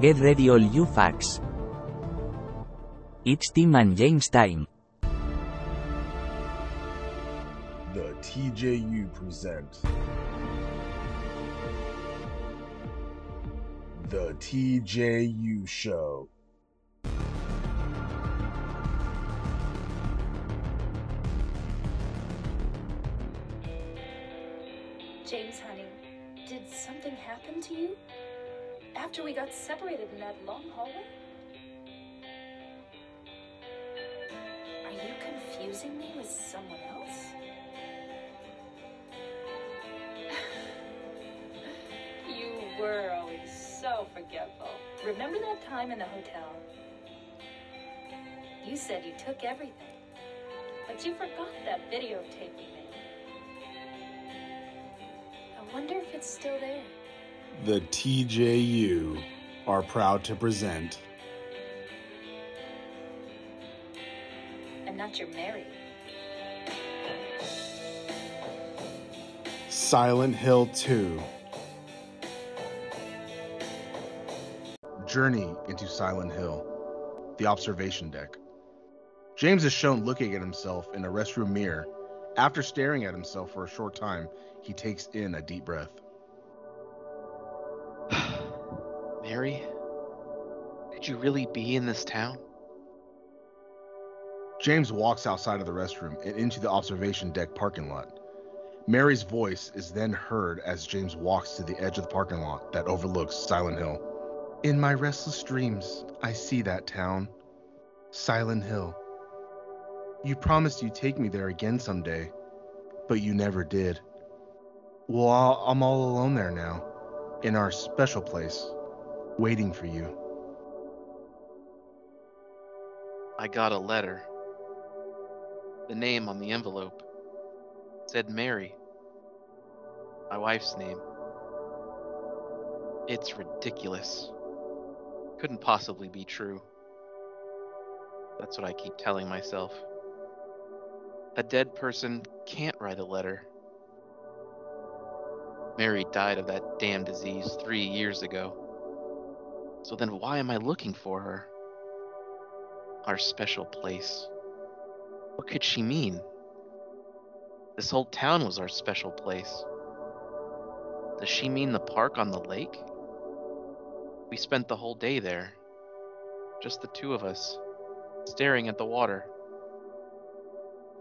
Get ready all you facts. It's Tim and James time. The TJU present The TJU Show. After we got separated in that long hallway? Are you confusing me with someone else? you were always so forgetful. Remember that time in the hotel? You said you took everything, but you forgot that videotape you made. I wonder if it's still there. The TJU are proud to present I'm not your Mary. Silent Hill 2. Journey into Silent Hill. The observation deck. James is shown looking at himself in a restroom mirror. After staring at himself for a short time, he takes in a deep breath. Mary? Could you really be in this town? James walks outside of the restroom and into the observation deck parking lot. Mary's voice is then heard as James walks to the edge of the parking lot that overlooks Silent Hill. In my restless dreams, I see that town. Silent Hill. You promised you'd take me there again someday, but you never did. Well, I'm all alone there now, in our special place, waiting for you. I got a letter. The name on the envelope said Mary. My wife's name. It's ridiculous. Couldn't possibly be true. That's what I keep telling myself. A dead person can't write a letter. Mary died of that damn disease three years ago. So then why am I looking for her? Our special place. What could she mean? This whole town was our special place. Does she mean the park on the lake? We spent the whole day there. Just the two of us, staring at the water.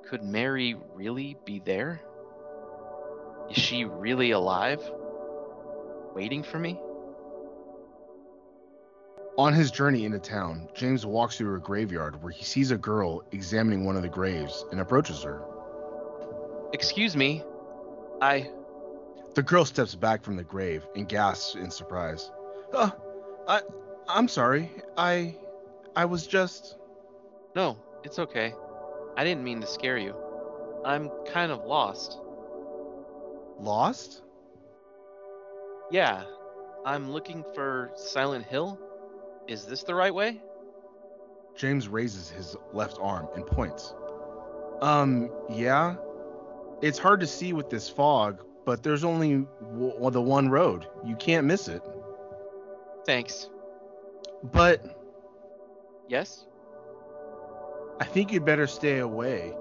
Could Mary really be there? Is she really alive? Waiting for me? On his journey into town, James walks through a graveyard where he sees a girl examining one of the graves and approaches her. Excuse me. I. The girl steps back from the grave and gasps in surprise. Uh, I, I'm sorry. I, I was just. No, it's okay. I didn't mean to scare you. I'm kind of lost. Lost? Yeah, I'm looking for Silent Hill. Is this the right way? James raises his left arm and points. Um, yeah. It's hard to see with this fog, but there's only w- the one road. You can't miss it. Thanks. But Yes? I think you'd better stay away.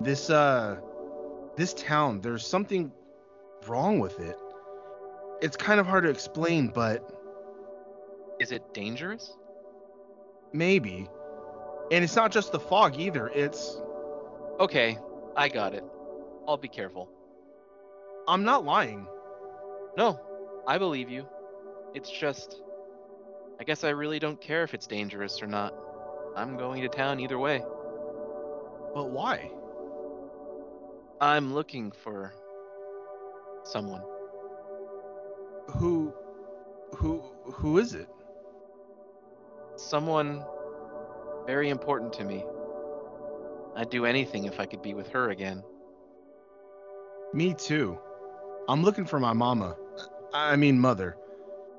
This uh this town, there's something wrong with it. It's kind of hard to explain, but Is it dangerous? maybe. And it's not just the fog either. It's Okay, I got it. I'll be careful. I'm not lying. No, I believe you. It's just. I guess I really don't care if it's dangerous or not. I'm going to town either way. But why? I'm looking for. someone. Who who who is it? Someone very important to me. I'd do anything if I could be with her again. Me too. I'm looking for my mama. I mean mother.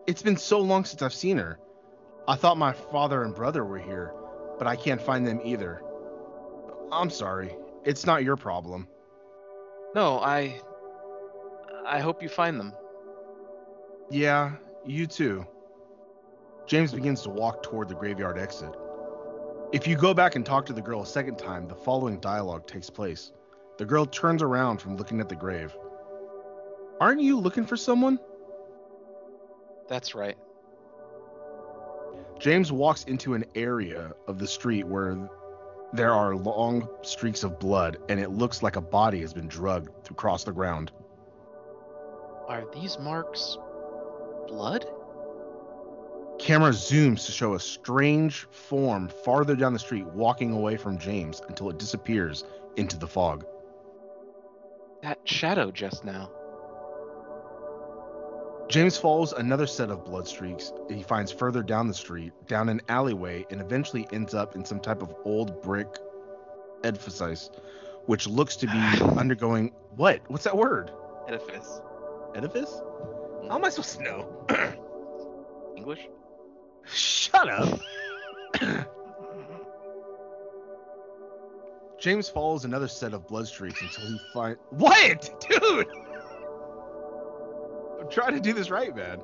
It's been so long since I've seen her. I thought my father and brother were here, but I can't find them either. I'm sorry. It's not your problem. No, I. I hope you find them. Yeah, you too. James begins to walk toward the graveyard exit. If you go back and talk to the girl a second time, the following dialogue takes place. The girl turns around from looking at the grave. Aren't you looking for someone? That's right. James walks into an area of the street where there are long streaks of blood, and it looks like a body has been drugged across the ground. Are these marks blood? Camera zooms to show a strange form farther down the street walking away from James until it disappears into the fog. That shadow just now. James follows another set of blood streaks he finds further down the street, down an alleyway, and eventually ends up in some type of old brick edifice, which looks to be undergoing what? What's that word? Edifice. Edifice? Hmm. How am I supposed to know? English? Shut up. James follows another set of blood streaks until he finds. What? Dude! I'm trying to do this right, man.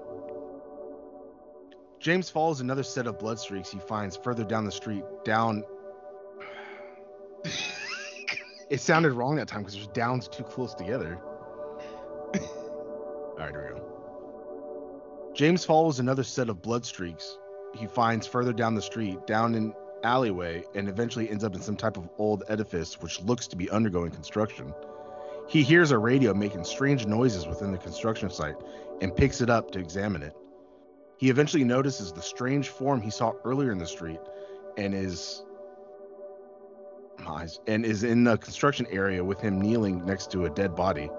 James follows another set of blood streaks he finds further down the street, down. it sounded wrong that time because there's downs too close together. Alright, here we go. James follows another set of blood streaks he finds further down the street, down an alleyway, and eventually ends up in some type of old edifice which looks to be undergoing construction. He hears a radio making strange noises within the construction site and picks it up to examine it. He eventually notices the strange form he saw earlier in the street and is and is in the construction area with him kneeling next to a dead body.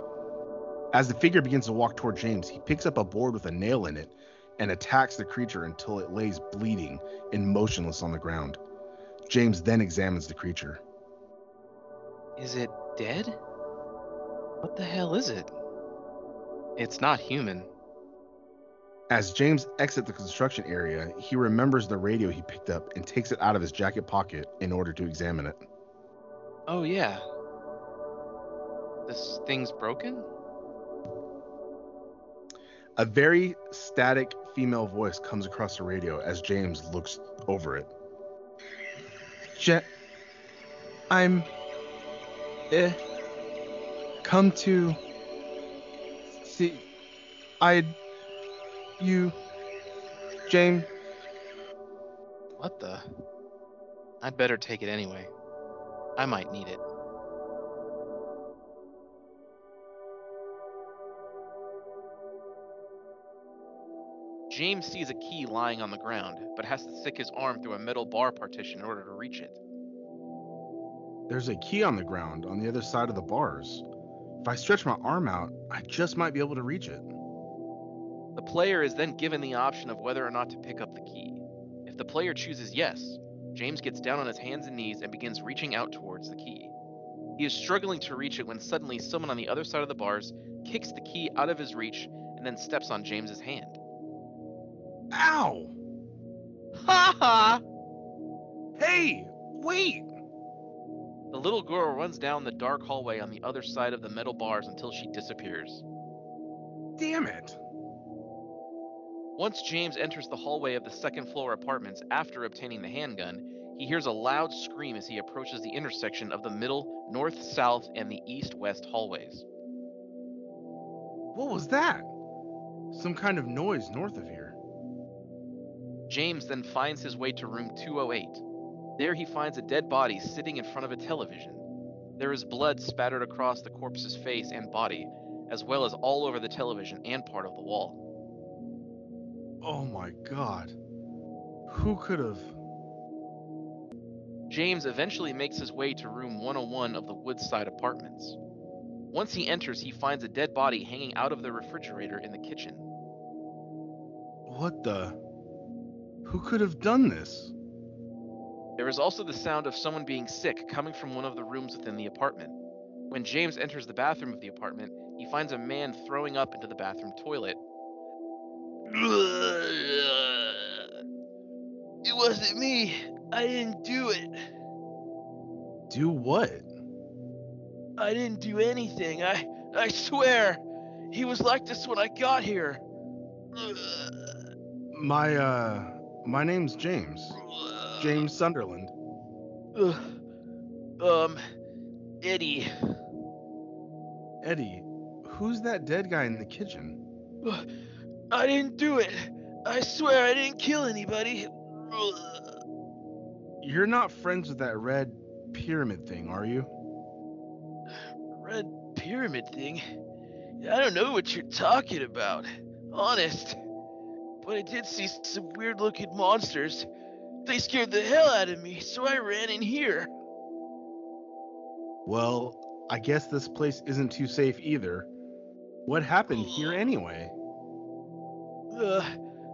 As the figure begins to walk toward James, he picks up a board with a nail in it and attacks the creature until it lays bleeding and motionless on the ground. James then examines the creature. Is it dead? What the hell is it? It's not human. As James exits the construction area, he remembers the radio he picked up and takes it out of his jacket pocket in order to examine it. Oh, yeah. This thing's broken? A very static female voice comes across the radio as James looks over it. Ja- I'm. Eh. Come to. See. I. You. James. What the? I'd better take it anyway. I might need it. James sees a key lying on the ground, but has to stick his arm through a metal bar partition in order to reach it. There's a key on the ground on the other side of the bars. If I stretch my arm out, I just might be able to reach it. The player is then given the option of whether or not to pick up the key. If the player chooses yes, James gets down on his hands and knees and begins reaching out towards the key. He is struggling to reach it when suddenly someone on the other side of the bars kicks the key out of his reach and then steps on James's hand. Ow! Ha ha! Hey! Wait! The little girl runs down the dark hallway on the other side of the metal bars until she disappears. Damn it! Once James enters the hallway of the second floor apartments after obtaining the handgun, he hears a loud scream as he approaches the intersection of the middle, north, south, and the east west hallways. What was that? Some kind of noise north of here. James then finds his way to room 208. There he finds a dead body sitting in front of a television. There is blood spattered across the corpse's face and body, as well as all over the television and part of the wall. Oh my god. Who could have. James eventually makes his way to room 101 of the Woodside Apartments. Once he enters, he finds a dead body hanging out of the refrigerator in the kitchen. What the. Who could have done this? There is also the sound of someone being sick coming from one of the rooms within the apartment. When James enters the bathroom of the apartment, he finds a man throwing up into the bathroom toilet. It wasn't me. I didn't do it. Do what? I didn't do anything. I I swear. He was like this when I got here. My, uh. My name's James. James Sunderland. Ugh. Um, Eddie. Eddie, who's that dead guy in the kitchen? I didn't do it. I swear I didn't kill anybody. You're not friends with that red pyramid thing, are you? Red pyramid thing? I don't know what you're talking about. Honest. But I did see some weird looking monsters. They scared the hell out of me, so I ran in here. Well, I guess this place isn't too safe either. What happened here anyway? Uh,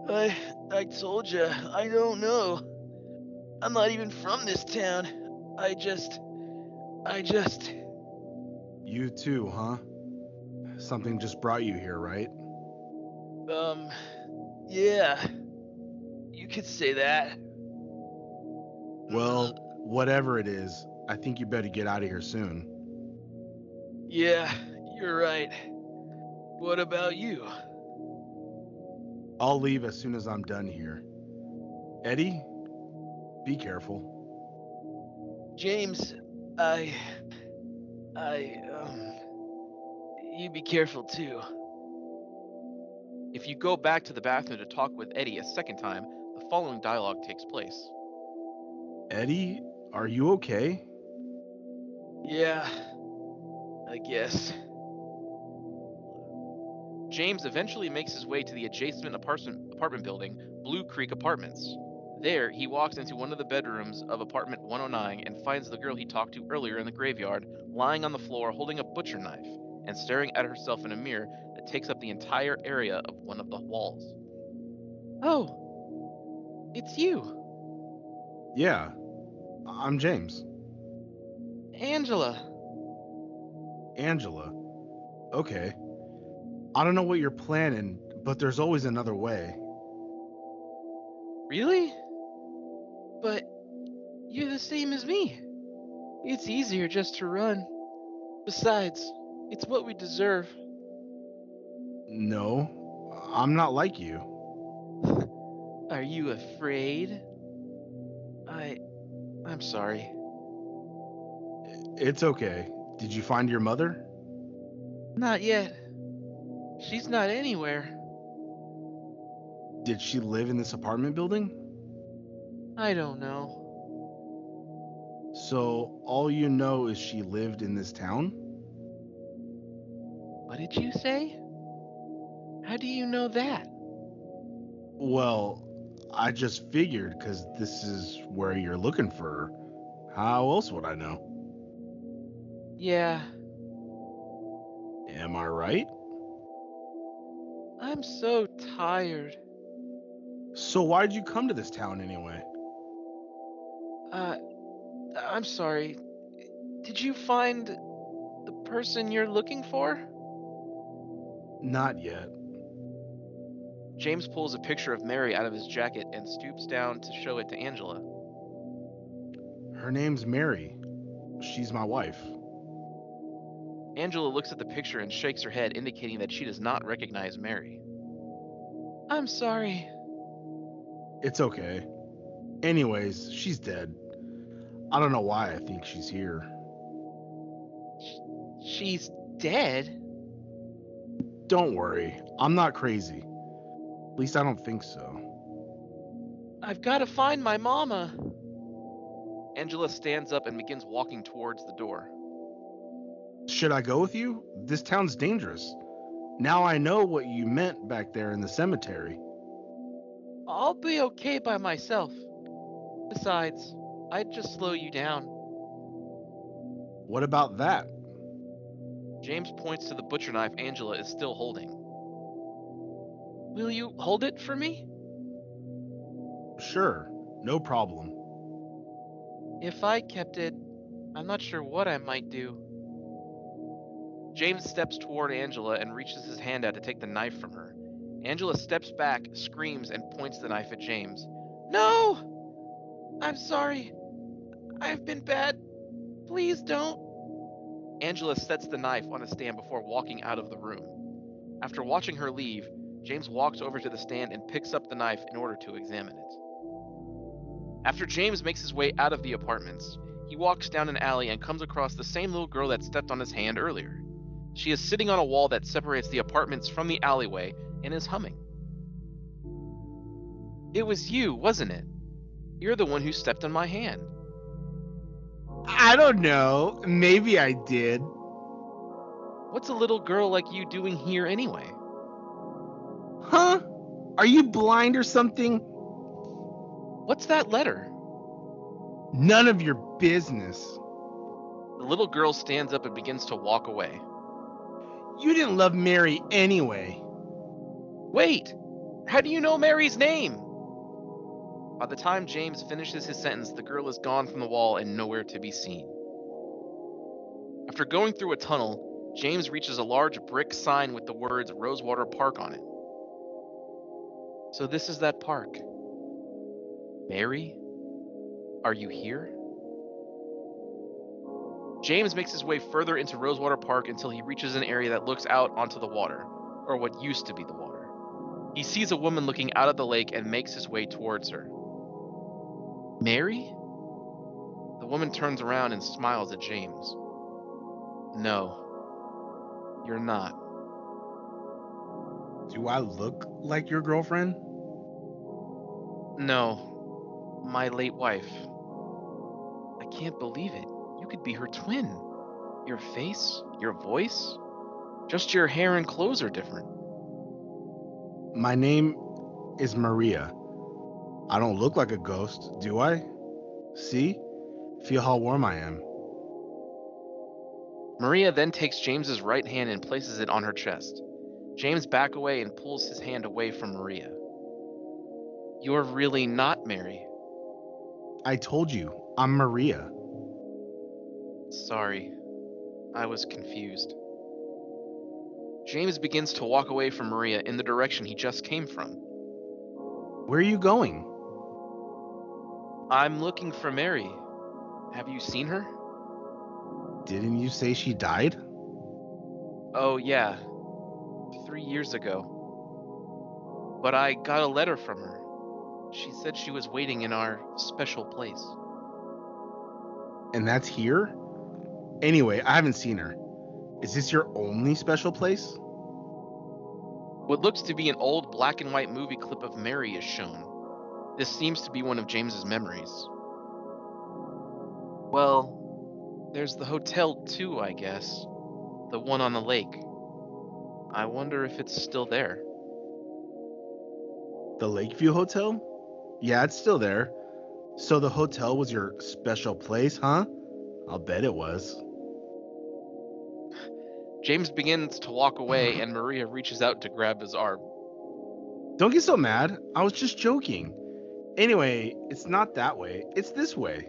I I told you, I don't know. I'm not even from this town. I just I just You too, huh? Something just brought you here, right? um yeah. You could say that. Well, whatever it is, I think you better get out of here soon. Yeah, you're right. What about you? I'll leave as soon as I'm done here. Eddie, be careful. James, I I um you be careful too. If you go back to the bathroom to talk with Eddie a second time, the following dialogue takes place. Eddie, are you okay? Yeah, I guess. James eventually makes his way to the adjacent apartment, apartment building, Blue Creek Apartments. There, he walks into one of the bedrooms of apartment 109 and finds the girl he talked to earlier in the graveyard lying on the floor holding a butcher knife and staring at herself in a mirror that takes up the entire area of one of the walls. Oh, it's you, Yeah. I'm James. Angela. Angela. Okay. I don't know what you're planning, but there's always another way. Really? But you're the same as me. It's easier just to run. Besides, it's what we deserve. No, I'm not like you. Are you afraid? I. I'm sorry. It's okay. Did you find your mother? Not yet. She's not anywhere. Did she live in this apartment building? I don't know. So all you know is she lived in this town? Did you say? How do you know that? Well, I just figured because this is where you're looking for. How else would I know? Yeah, Am I right? I'm so tired. So why'd you come to this town anyway? Uh, I'm sorry. Did you find the person you're looking for? Not yet. James pulls a picture of Mary out of his jacket and stoops down to show it to Angela. Her name's Mary. She's my wife. Angela looks at the picture and shakes her head, indicating that she does not recognize Mary. I'm sorry. It's okay. Anyways, she's dead. I don't know why I think she's here. She's dead? Don't worry, I'm not crazy. At least I don't think so. I've got to find my mama. Angela stands up and begins walking towards the door. Should I go with you? This town's dangerous. Now I know what you meant back there in the cemetery. I'll be okay by myself. Besides, I'd just slow you down. What about that? James points to the butcher knife Angela is still holding. Will you hold it for me? Sure, no problem. If I kept it, I'm not sure what I might do. James steps toward Angela and reaches his hand out to take the knife from her. Angela steps back, screams, and points the knife at James. No! I'm sorry. I've been bad. Please don't. Angela sets the knife on a stand before walking out of the room. After watching her leave, James walks over to the stand and picks up the knife in order to examine it. After James makes his way out of the apartments, he walks down an alley and comes across the same little girl that stepped on his hand earlier. She is sitting on a wall that separates the apartments from the alleyway and is humming. It was you, wasn't it? You're the one who stepped on my hand. I don't know. Maybe I did. What's a little girl like you doing here anyway? Huh? Are you blind or something? What's that letter? None of your business. The little girl stands up and begins to walk away. You didn't love Mary anyway. Wait! How do you know Mary's name? By the time James finishes his sentence, the girl is gone from the wall and nowhere to be seen. After going through a tunnel, James reaches a large brick sign with the words Rosewater Park on it. So this is that park. Mary? Are you here? James makes his way further into Rosewater Park until he reaches an area that looks out onto the water, or what used to be the water. He sees a woman looking out of the lake and makes his way towards her. Mary? The woman turns around and smiles at James. No, you're not. Do I look like your girlfriend? No, my late wife. I can't believe it. You could be her twin. Your face, your voice, just your hair and clothes are different. My name is Maria. I don't look like a ghost, do I? See? Feel how warm I am. Maria then takes James's right hand and places it on her chest. James back away and pulls his hand away from Maria. You're really not Mary. I told you, I'm Maria. Sorry. I was confused. James begins to walk away from Maria in the direction he just came from. Where are you going? I'm looking for Mary. Have you seen her? Didn't you say she died? Oh, yeah. Three years ago. But I got a letter from her. She said she was waiting in our special place. And that's here? Anyway, I haven't seen her. Is this your only special place? What looks to be an old black and white movie clip of Mary is shown. This seems to be one of James's memories. Well, there's the hotel too, I guess. The one on the lake. I wonder if it's still there. The Lakeview Hotel? Yeah, it's still there. So the hotel was your special place, huh? I'll bet it was. James begins to walk away, and Maria reaches out to grab his arm. Don't get so mad. I was just joking. Anyway, it's not that way. It's this way.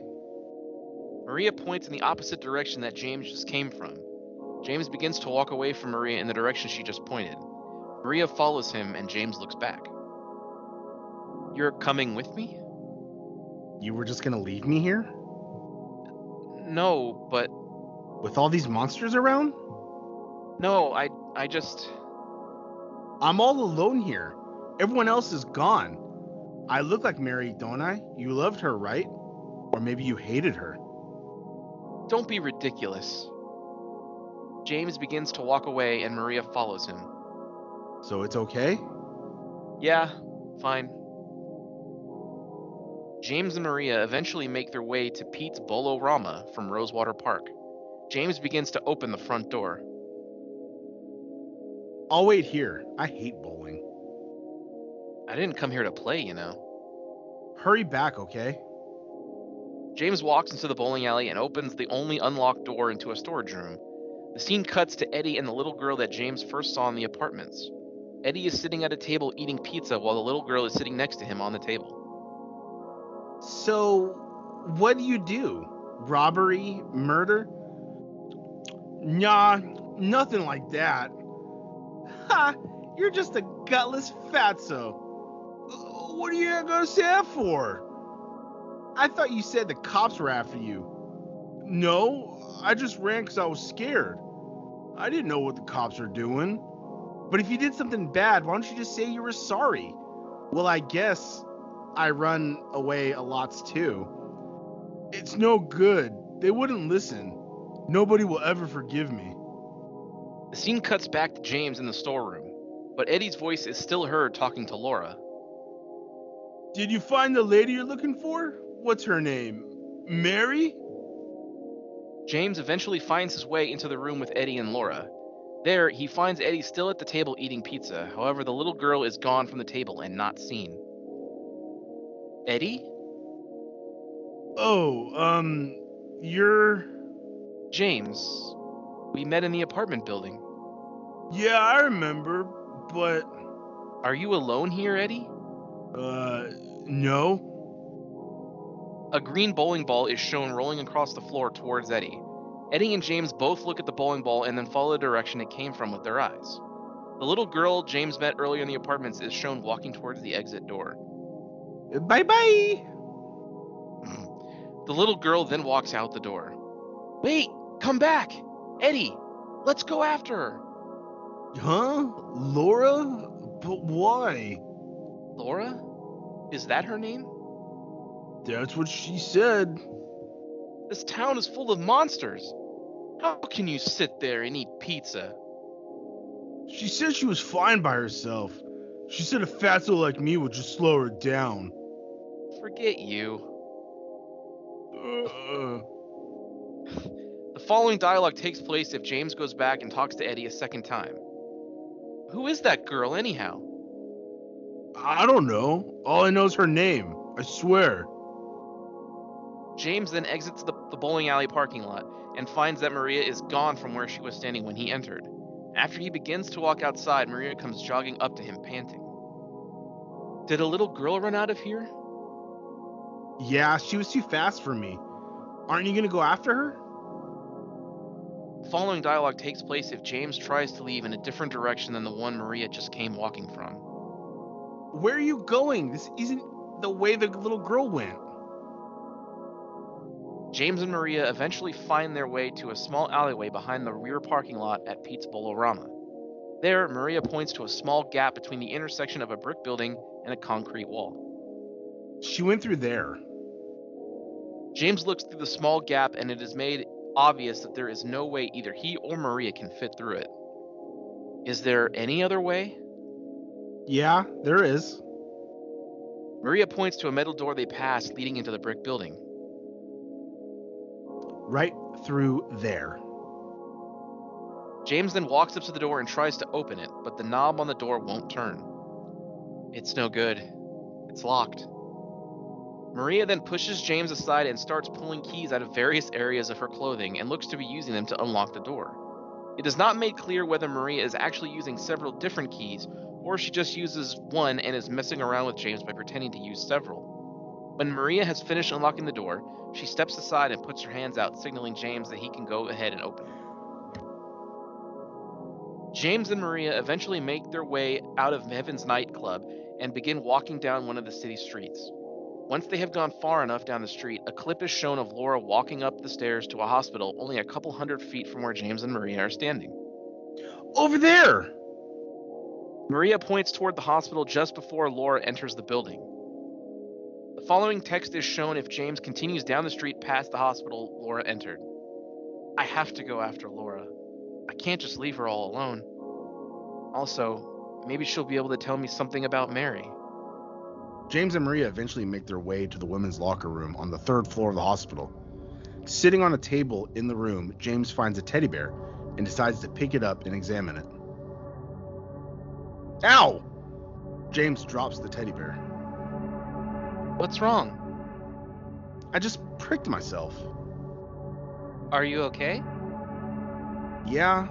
Maria points in the opposite direction that James just came from. James begins to walk away from Maria in the direction she just pointed. Maria follows him, and James looks back. You're coming with me? You were just gonna leave me here? No, but With all these monsters around? no, I I just I'm all alone here. Everyone else is gone. I look like Mary, don't I? You loved her, right? Or maybe you hated her. don't be ridiculous. James begins to walk away and Maria follows him. So it's okay? Yeah, fine. James and Maria eventually make their way to Pete's Bowl-O-Rama from Rosewater Park. James begins to open the front door. I'll wait here. I hate bowling. I didn't come here to play, you know. Hurry back, okay? James walks into the bowling alley and opens the only unlocked door into a storage room. The scene cuts to Eddie and the little girl that James first saw in the apartments. Eddie is sitting at a table eating pizza while the little girl is sitting next to him on the table. So, what do you do? Robbery? Murder? Nah, nothing like that. Ha! You're just a gutless fatso. What are you gonna say that for? I thought you said the cops were after you. No, I just ran because I was scared. I didn't know what the cops were doing. But if you did something bad, why don't you just say you were sorry? Well, I guess I run away a lots too. It's no good. They wouldn't listen. Nobody will ever forgive me. The scene cuts back to James in the storeroom, but Eddie's voice is still heard talking to Laura. Did you find the lady you're looking for? What's her name? Mary? James eventually finds his way into the room with Eddie and Laura. There, he finds Eddie still at the table eating pizza. However, the little girl is gone from the table and not seen. Eddie? Oh, um, you're. James. We met in the apartment building. Yeah, I remember, but. Are you alone here, Eddie? Uh, no. A green bowling ball is shown rolling across the floor towards Eddie. Eddie and James both look at the bowling ball and then follow the direction it came from with their eyes. The little girl James met earlier in the apartments is shown walking towards the exit door. Bye bye! The little girl then walks out the door. Wait, come back! Eddie, let's go after her! Huh? Laura? But why? Laura? Is that her name? That's what she said. This town is full of monsters. How can you sit there and eat pizza? She said she was fine by herself. She said a fatso like me would just slow her down. Forget you. Uh, The following dialogue takes place if James goes back and talks to Eddie a second time. Who is that girl, anyhow? I don't know. All I know is her name. I swear. James then exits the, the bowling alley parking lot and finds that Maria is gone from where she was standing when he entered. After he begins to walk outside, Maria comes jogging up to him, panting. Did a little girl run out of here? Yeah, she was too fast for me. Aren't you gonna go after her? The following dialogue takes place if James tries to leave in a different direction than the one Maria just came walking from. Where are you going? This isn't the way the little girl went. James and Maria eventually find their way to a small alleyway behind the rear parking lot at Pete's Bowl-O-Rama. There, Maria points to a small gap between the intersection of a brick building and a concrete wall. She went through there. James looks through the small gap and it is made obvious that there is no way either he or Maria can fit through it. Is there any other way? Yeah, there is. Maria points to a metal door they pass leading into the brick building. Right through there. James then walks up to the door and tries to open it, but the knob on the door won't turn. It's no good. It's locked. Maria then pushes James aside and starts pulling keys out of various areas of her clothing and looks to be using them to unlock the door. It is not made clear whether Maria is actually using several different keys or she just uses one and is messing around with James by pretending to use several. When Maria has finished unlocking the door, she steps aside and puts her hands out, signaling James that he can go ahead and open it. James and Maria eventually make their way out of Heaven's nightclub and begin walking down one of the city streets. Once they have gone far enough down the street, a clip is shown of Laura walking up the stairs to a hospital only a couple hundred feet from where James and Maria are standing. Over there! Maria points toward the hospital just before Laura enters the building. The following text is shown if James continues down the street past the hospital Laura entered. I have to go after Laura. I can't just leave her all alone. Also, maybe she'll be able to tell me something about Mary. James and Maria eventually make their way to the women's locker room on the third floor of the hospital. Sitting on a table in the room, James finds a teddy bear and decides to pick it up and examine it. Ow! James drops the teddy bear. What's wrong? I just pricked myself. Are you okay? Yeah.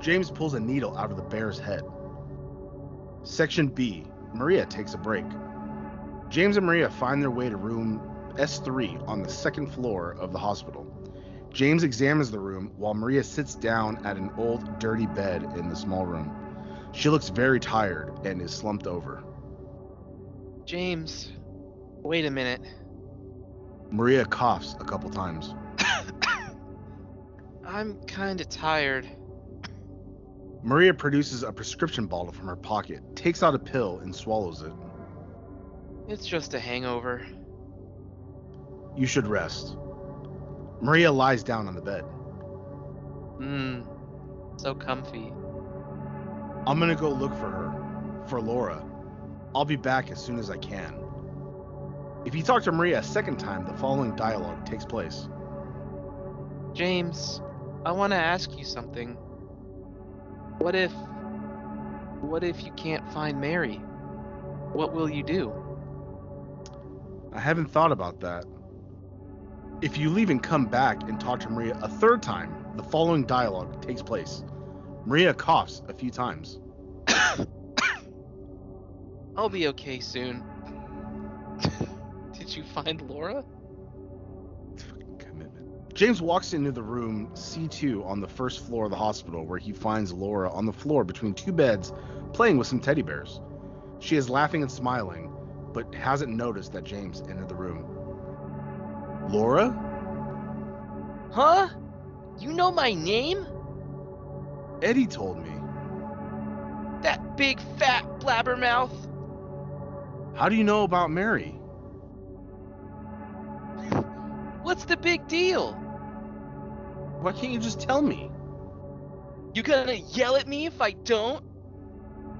James pulls a needle out of the bear's head. Section B Maria takes a break. James and Maria find their way to room S3 on the second floor of the hospital. James examines the room while Maria sits down at an old, dirty bed in the small room. She looks very tired and is slumped over. James, wait a minute. Maria coughs a couple times. I'm kinda tired. Maria produces a prescription bottle from her pocket, takes out a pill, and swallows it. It's just a hangover. You should rest. Maria lies down on the bed. Mmm. So comfy. I'm gonna go look for her, for Laura. I'll be back as soon as I can. If you talk to Maria a second time, the following dialogue takes place. James, I want to ask you something. What if. What if you can't find Mary? What will you do? I haven't thought about that. If you leave and come back and talk to Maria a third time, the following dialogue takes place. Maria coughs a few times. I'll be okay soon. Did you find Laura? Commitment. James walks into the room C2 on the first floor of the hospital where he finds Laura on the floor between two beds playing with some teddy bears. She is laughing and smiling, but hasn't noticed that James entered the room. Laura? Huh? You know my name? Eddie told me. That big fat blabbermouth? How do you know about Mary? What's the big deal? Why can't you just tell me? You gonna yell at me if I don't?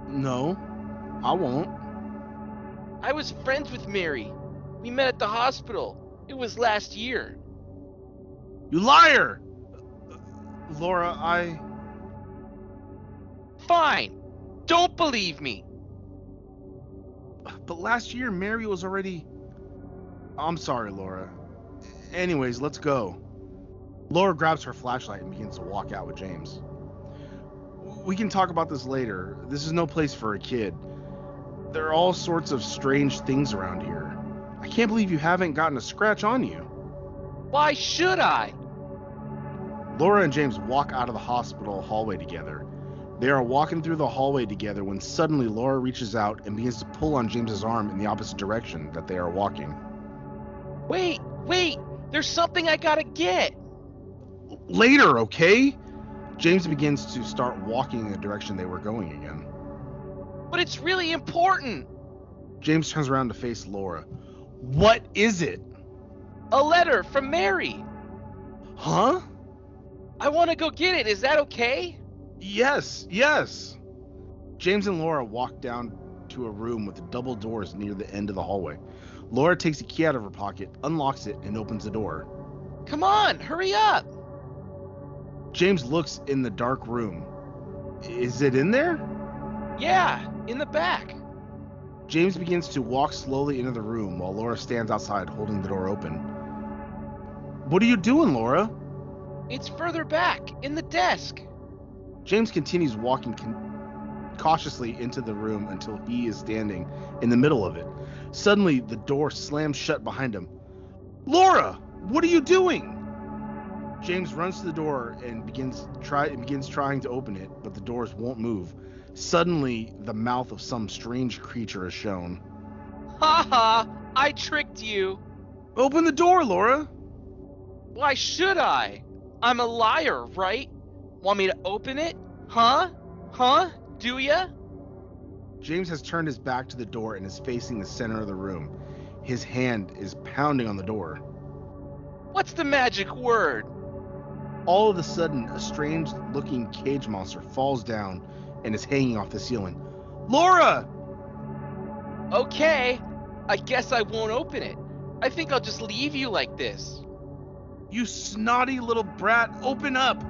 No, I won't. I was friends with Mary. We met at the hospital. It was last year. You liar! Laura, I. Fine. Don't believe me. But last year, Mary was already. I'm sorry, Laura. Anyways, let's go. Laura grabs her flashlight and begins to walk out with James. We can talk about this later. This is no place for a kid. There are all sorts of strange things around here. I can't believe you haven't gotten a scratch on you. Why should I? Laura and James walk out of the hospital hallway together. They are walking through the hallway together when suddenly Laura reaches out and begins to pull on James's arm in the opposite direction that they are walking. Wait, wait. There's something I gotta get. Later, okay? James begins to start walking in the direction they were going again. But it's really important. James turns around to face Laura. What is it? A letter from Mary. Huh? I want to go get it. Is that okay? Yes, yes. James and Laura walk down to a room with double doors near the end of the hallway. Laura takes a key out of her pocket, unlocks it, and opens the door. Come on, hurry up. James looks in the dark room. Is it in there? Yeah, in the back. James begins to walk slowly into the room while Laura stands outside holding the door open. What are you doing, Laura? It's further back, in the desk. James continues walking con- cautiously into the room until he is standing in the middle of it. Suddenly, the door slams shut behind him. Laura, what are you doing? James runs to the door and begins try begins trying to open it, but the doors won't move. Suddenly, the mouth of some strange creature is shown. Ha ha! I tricked you. Open the door, Laura. Why should I? I'm a liar, right? Want me to open it? Huh? Huh? Do ya? James has turned his back to the door and is facing the center of the room. His hand is pounding on the door. What's the magic word? All of a sudden, a strange looking cage monster falls down and is hanging off the ceiling. Laura! Okay, I guess I won't open it. I think I'll just leave you like this. You snotty little brat, open up!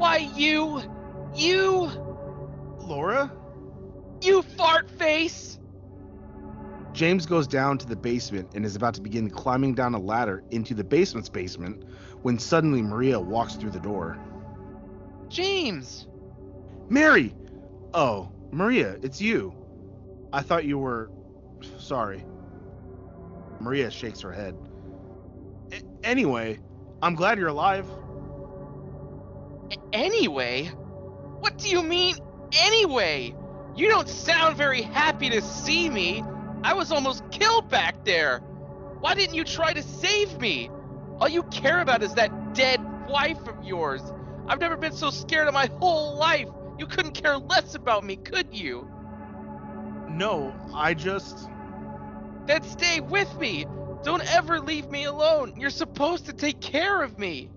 Why, you. You. Laura? You fart face! James goes down to the basement and is about to begin climbing down a ladder into the basement's basement when suddenly Maria walks through the door. James! Mary! Oh, Maria, it's you. I thought you were. Sorry. Maria shakes her head. "A- anyway, I'm glad you're alive. Anyway? What do you mean, anyway? You don't sound very happy to see me. I was almost killed back there. Why didn't you try to save me? All you care about is that dead wife of yours. I've never been so scared in my whole life. You couldn't care less about me, could you? No, I just. then stay with me. Don't ever leave me alone. You're supposed to take care of me.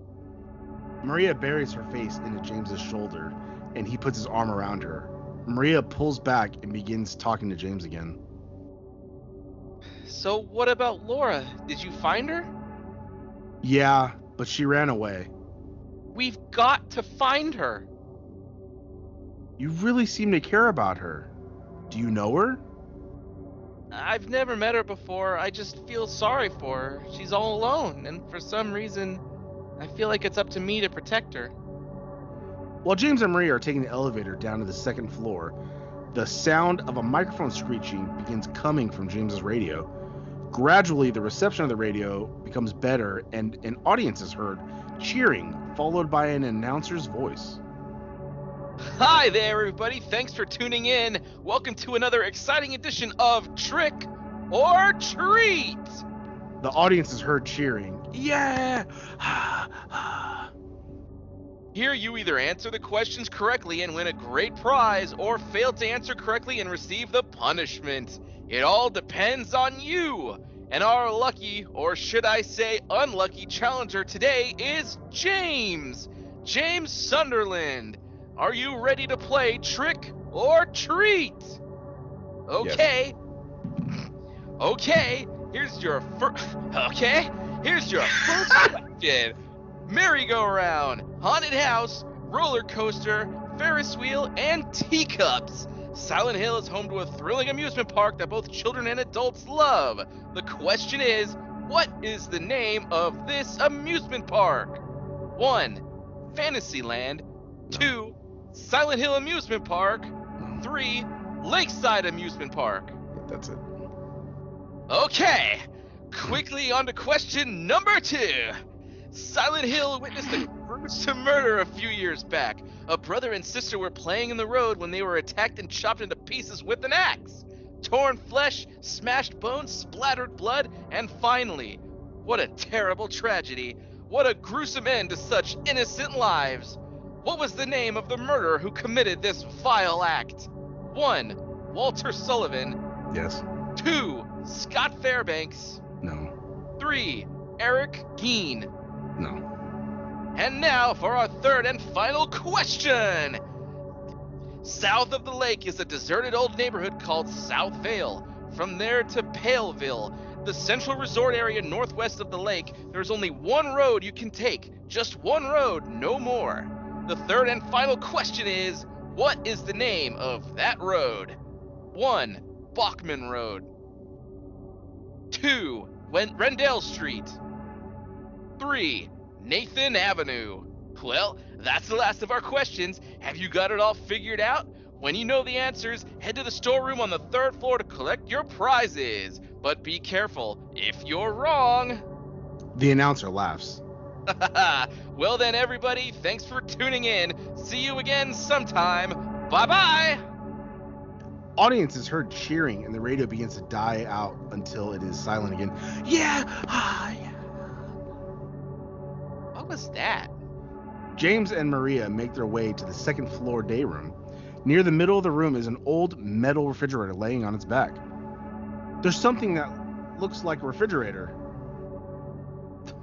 Maria buries her face into James's shoulder, and he puts his arm around her. Maria pulls back and begins talking to James again. So, what about Laura? Did you find her? Yeah, but she ran away. We've got to find her. You really seem to care about her. Do you know her? I've never met her before. I just feel sorry for her. She's all alone, and for some reason, I feel like it's up to me to protect her. While James and Maria are taking the elevator down to the second floor, the sound of a microphone screeching begins coming from James's radio. Gradually, the reception of the radio becomes better, and an audience is heard cheering, followed by an announcer's voice. Hi there, everybody. Thanks for tuning in. Welcome to another exciting edition of Trick or Treat. The audience is heard cheering. Yeah! Here, you either answer the questions correctly and win a great prize, or fail to answer correctly and receive the punishment. It all depends on you. And our lucky, or should I say unlucky, challenger today is James. James Sunderland. Are you ready to play trick or treat? Okay. Okay, here's your first. Okay, here's your first question. Merry-go-round, haunted house, roller coaster, Ferris wheel, and teacups. Silent Hill is home to a thrilling amusement park that both children and adults love. The question is, what is the name of this amusement park? 1. Fantasyland. 2. Silent Hill Amusement Park. 3. Lakeside Amusement Park. That's it. Okay, quickly on to question number two. Silent Hill witnessed a gruesome murder a few years back. A brother and sister were playing in the road when they were attacked and chopped into pieces with an axe. Torn flesh, smashed bones, splattered blood, and finally, what a terrible tragedy. What a gruesome end to such innocent lives. What was the name of the murderer who committed this vile act? 1. Walter Sullivan. Yes. 2. Scott Fairbanks. 3. Eric Geen. No. And now for our third and final question. South of the lake is a deserted old neighborhood called South Vale. From there to Paleville, the central resort area northwest of the lake, there's only one road you can take. Just one road, no more. The third and final question is what is the name of that road? 1. Bachman Road. 2. Wen- Rendell Street. 3. Nathan Avenue. Well, that's the last of our questions. Have you got it all figured out? When you know the answers, head to the storeroom on the third floor to collect your prizes. But be careful, if you're wrong. The announcer laughs. well, then, everybody, thanks for tuning in. See you again sometime. Bye bye. Audience is heard cheering, and the radio begins to die out until it is silent again. Yeah! Ah, yeah. What was that? James and Maria make their way to the second floor day room. Near the middle of the room is an old metal refrigerator laying on its back. There's something that looks like a refrigerator.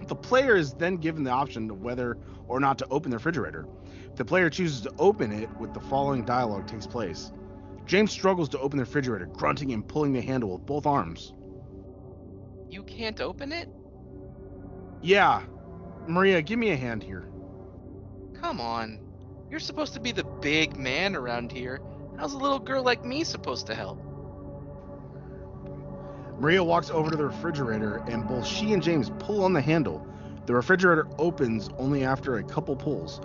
The player is then given the option of whether or not to open the refrigerator. If the player chooses to open it, with the following dialogue takes place. James struggles to open the refrigerator, grunting and pulling the handle with both arms. You can't open it? Yeah, Maria, give me a hand here. Come on. You're supposed to be the big man around here. How's a little girl like me supposed to help? Maria walks over to the refrigerator, and both she and James pull on the handle. The refrigerator opens only after a couple pulls.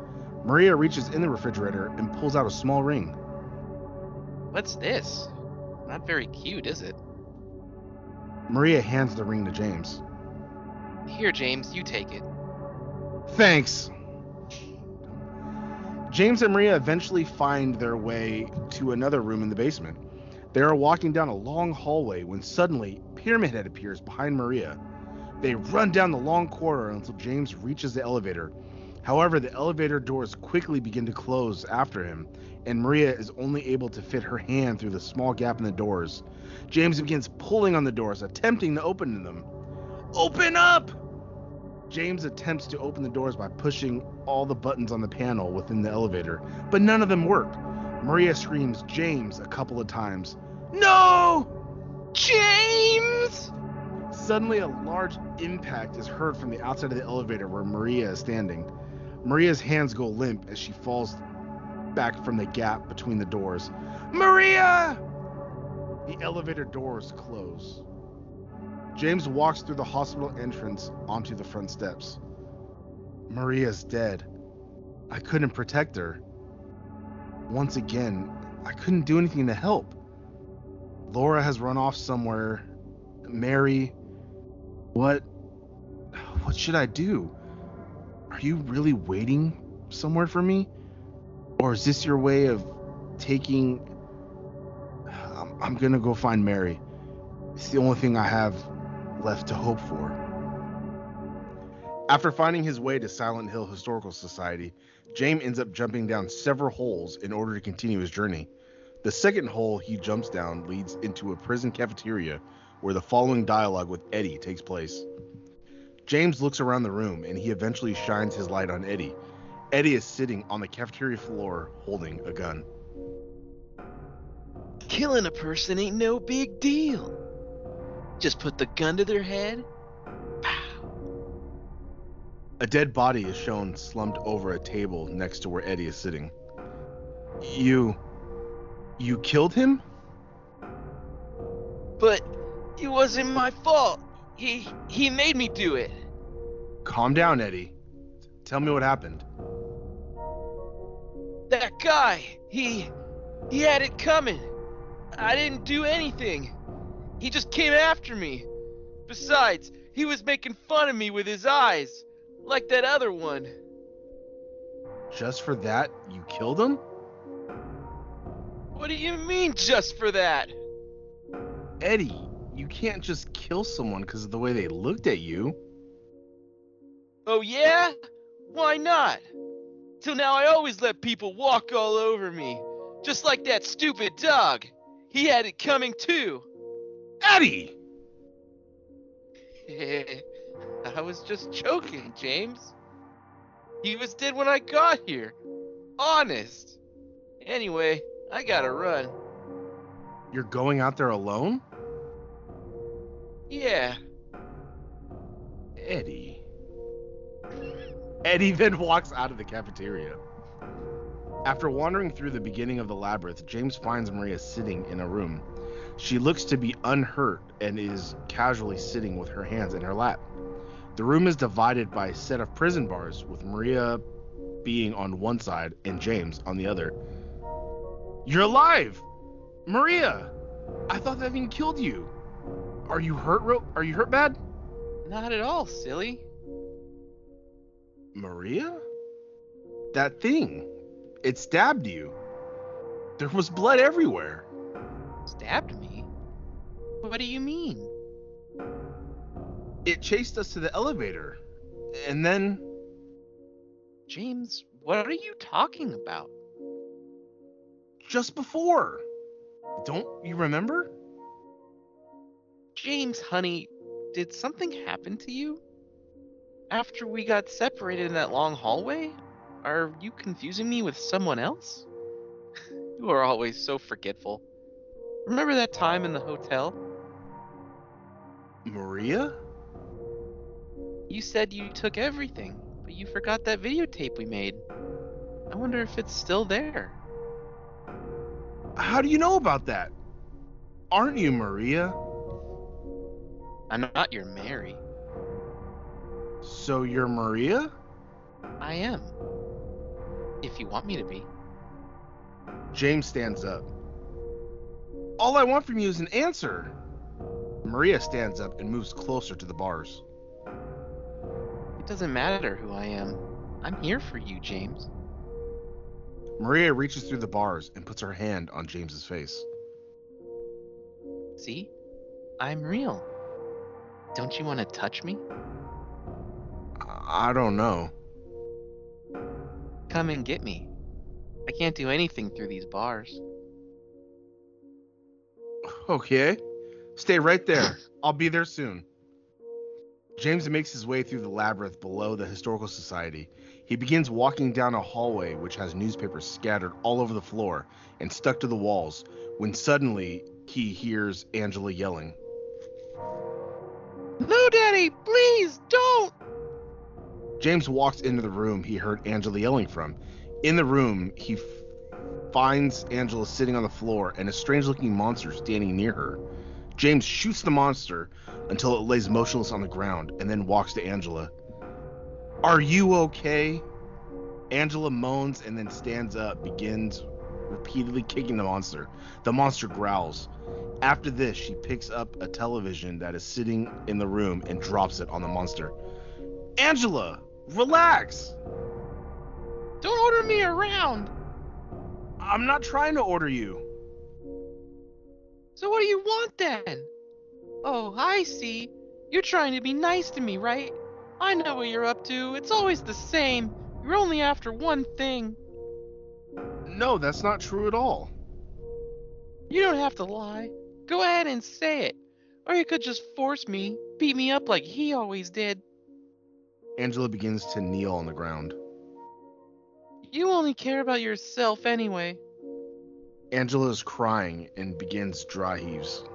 Maria reaches in the refrigerator and pulls out a small ring. What's this? Not very cute, is it? Maria hands the ring to James. Here, James, you take it. Thanks. James and Maria eventually find their way to another room in the basement. They are walking down a long hallway when suddenly Pyramid Head appears behind Maria. They run down the long corridor until James reaches the elevator. However, the elevator doors quickly begin to close after him, and Maria is only able to fit her hand through the small gap in the doors. James begins pulling on the doors, attempting to open them. Open up! James attempts to open the doors by pushing all the buttons on the panel within the elevator, but none of them work. Maria screams James a couple of times. No! James! Suddenly, a large impact is heard from the outside of the elevator where Maria is standing. Maria's hands go limp as she falls back from the gap between the doors. Maria! The elevator doors close. James walks through the hospital entrance onto the front steps. Maria's dead. I couldn't protect her. Once again, I couldn't do anything to help. Laura has run off somewhere. Mary, what what should I do? Are you really waiting somewhere for me? Or is this your way of taking I'm, I'm to go find Mary. It's the only thing I have left to hope for. After finding his way to Silent Hill Historical Society, James ends up jumping down several holes in order to continue his journey. The second hole he jumps down leads into a prison cafeteria where the following dialogue with Eddie takes place. James looks around the room and he eventually shines his light on Eddie. Eddie is sitting on the cafeteria floor holding a gun. Killing a person ain't no big deal. Just put the gun to their head. Pow. A dead body is shown slumped over a table next to where Eddie is sitting. You. You killed him? But it wasn't my fault. He he made me do it. Calm down, Eddie. Tell me what happened. That guy, he he had it coming. I didn't do anything. He just came after me. Besides, he was making fun of me with his eyes, like that other one. Just for that, you killed him? What do you mean just for that? Eddie, you can't just kill someone because of the way they looked at you. Oh yeah? Why not? Till now I always let people walk all over me. Just like that stupid dog. He had it coming too. Eddie! I was just joking, James. He was dead when I got here. Honest. Anyway, I gotta run. You're going out there alone? Yeah. Eddie. Eddie then walks out of the cafeteria. After wandering through the beginning of the labyrinth, James finds Maria sitting in a room. She looks to be unhurt and is casually sitting with her hands in her lap. The room is divided by a set of prison bars, with Maria being on one side and James on the other. You're alive! Maria! I thought that thing killed you. Are you hurt real are you hurt bad? Not at all, silly. Maria? That thing. It stabbed you. There was blood everywhere. Stabbed me? What do you mean? It chased us to the elevator. And then James, what are you talking about? just before. Don't you remember? James, honey, did something happen to you? After we got separated in that long hallway? Are you confusing me with someone else? you are always so forgetful. Remember that time in the hotel? Maria? You said you took everything, but you forgot that videotape we made. I wonder if it's still there. How do you know about that? Aren't you Maria? I'm not your Mary. So you're Maria? I am. If you want me to be. James stands up. All I want from you is an answer. Maria stands up and moves closer to the bars. It doesn't matter who I am. I'm here for you, James. Maria reaches through the bars and puts her hand on James's face. See? I'm real. Don't you want to touch me? I don't know. come and get me. I can't do anything through these bars. Okay. Stay right there. I'll be there soon. James makes his way through the labyrinth below the Historical Society. He begins walking down a hallway which has newspapers scattered all over the floor and stuck to the walls when suddenly he hears Angela yelling. No, Daddy, please don't! James walks into the room he heard Angela yelling from. In the room, he f- finds Angela sitting on the floor and a strange looking monster standing near her. James shoots the monster until it lays motionless on the ground and then walks to Angela. Are you okay? Angela moans and then stands up, begins repeatedly kicking the monster. The monster growls. After this, she picks up a television that is sitting in the room and drops it on the monster. Angela, relax. Don't order me around! I'm not trying to order you. So what do you want then? Oh, I see. You're trying to be nice to me, right? I know what you're up to. It's always the same. You're only after one thing. No, that's not true at all. You don't have to lie. Go ahead and say it. Or you could just force me, beat me up like he always did. Angela begins to kneel on the ground. You only care about yourself anyway. Angela is crying and begins dry heaves.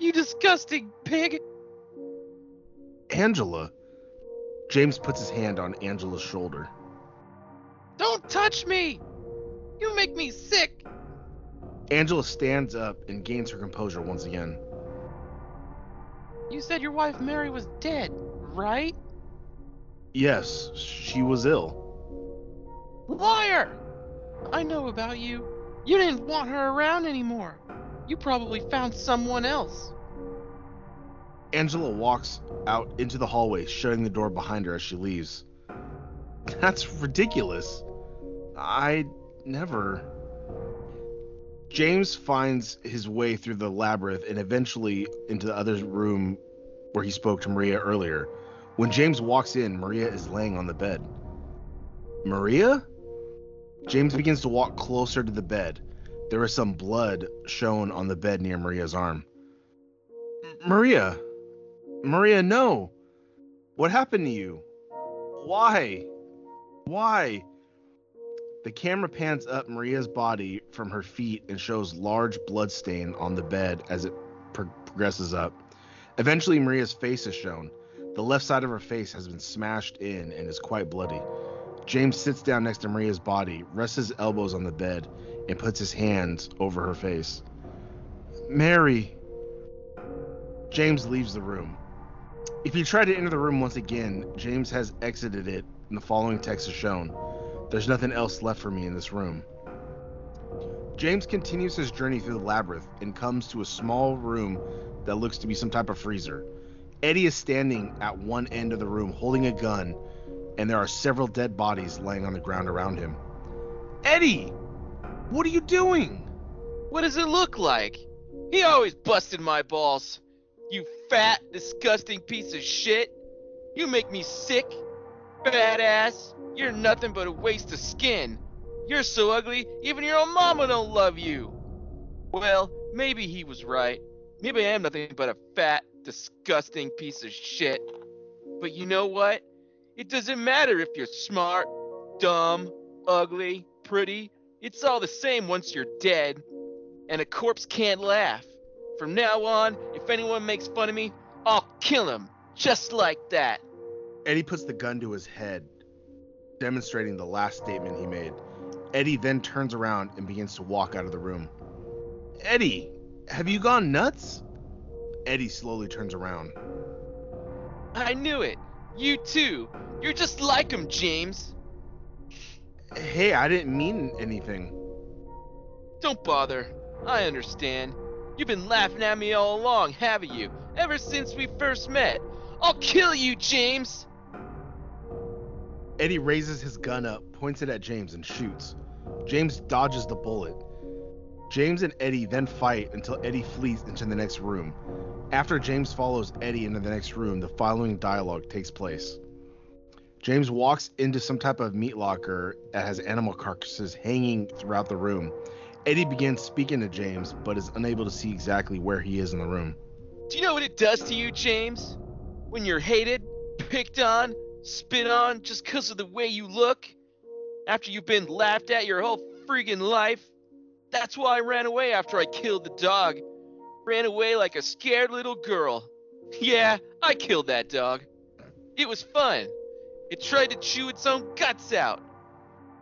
You disgusting pig! Angela. James puts his hand on Angela's shoulder. Don't touch me! You make me sick! Angela stands up and gains her composure once again. You said your wife Mary was dead, right? Yes, she was ill. Liar! I know about you. You didn't want her around anymore. You probably found someone else. Angela walks out into the hallway, shutting the door behind her as she leaves. That's ridiculous. I never. James finds his way through the labyrinth and eventually into the other room where he spoke to Maria earlier. When James walks in, Maria is laying on the bed. Maria? James begins to walk closer to the bed. There is some blood shown on the bed near Maria's arm. Maria, Maria, no. What happened to you? Why? Why? The camera pans up Maria's body from her feet and shows large blood stain on the bed as it pro- progresses up. Eventually, Maria's face is shown. The left side of her face has been smashed in and is quite bloody. James sits down next to Maria's body, rests his elbows on the bed, and puts his hands over her face. Mary. James leaves the room. If you try to enter the room once again, James has exited it, and the following text is shown. There's nothing else left for me in this room. James continues his journey through the labyrinth and comes to a small room that looks to be some type of freezer. Eddie is standing at one end of the room holding a gun, and there are several dead bodies laying on the ground around him. Eddie! What are you doing? What does it look like? He always busted my balls. You fat, disgusting piece of shit. You make me sick. Badass. You're nothing but a waste of skin. You're so ugly, even your own mama don't love you. Well, maybe he was right. Maybe I am nothing but a fat, disgusting piece of shit. But you know what? It doesn't matter if you're smart, dumb, ugly, pretty. It's all the same once you're dead. And a corpse can't laugh. From now on, if anyone makes fun of me, I'll kill him. Just like that. Eddie puts the gun to his head, demonstrating the last statement he made. Eddie then turns around and begins to walk out of the room. Eddie, have you gone nuts? Eddie slowly turns around. I knew it. You too. You're just like him, James. Hey, I didn't mean anything. Don't bother. I understand. You've been laughing at me all along, haven't you? Ever since we first met. I'll kill you, James! Eddie raises his gun up, points it at James, and shoots. James dodges the bullet. James and Eddie then fight until Eddie flees into the next room. After James follows Eddie into the next room, the following dialogue takes place. James walks into some type of meat locker that has animal carcasses hanging throughout the room. Eddie begins speaking to James, but is unable to see exactly where he is in the room. Do you know what it does to you, James? When you're hated, picked on, spit on just 'cause of the way you look? After you've been laughed at your whole friggin' life? That's why I ran away after I killed the dog. Ran away like a scared little girl. Yeah, I killed that dog. It was fun. It tried to chew its own guts out.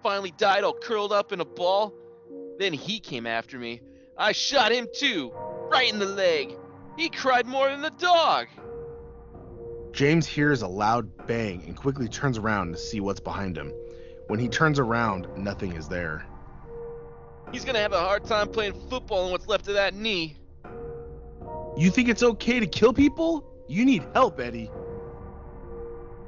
Finally died all curled up in a ball. Then he came after me. I shot him too, right in the leg. He cried more than the dog. James hears a loud bang and quickly turns around to see what's behind him. When he turns around, nothing is there. He's gonna have a hard time playing football on what's left of that knee. You think it's okay to kill people? You need help, Eddie.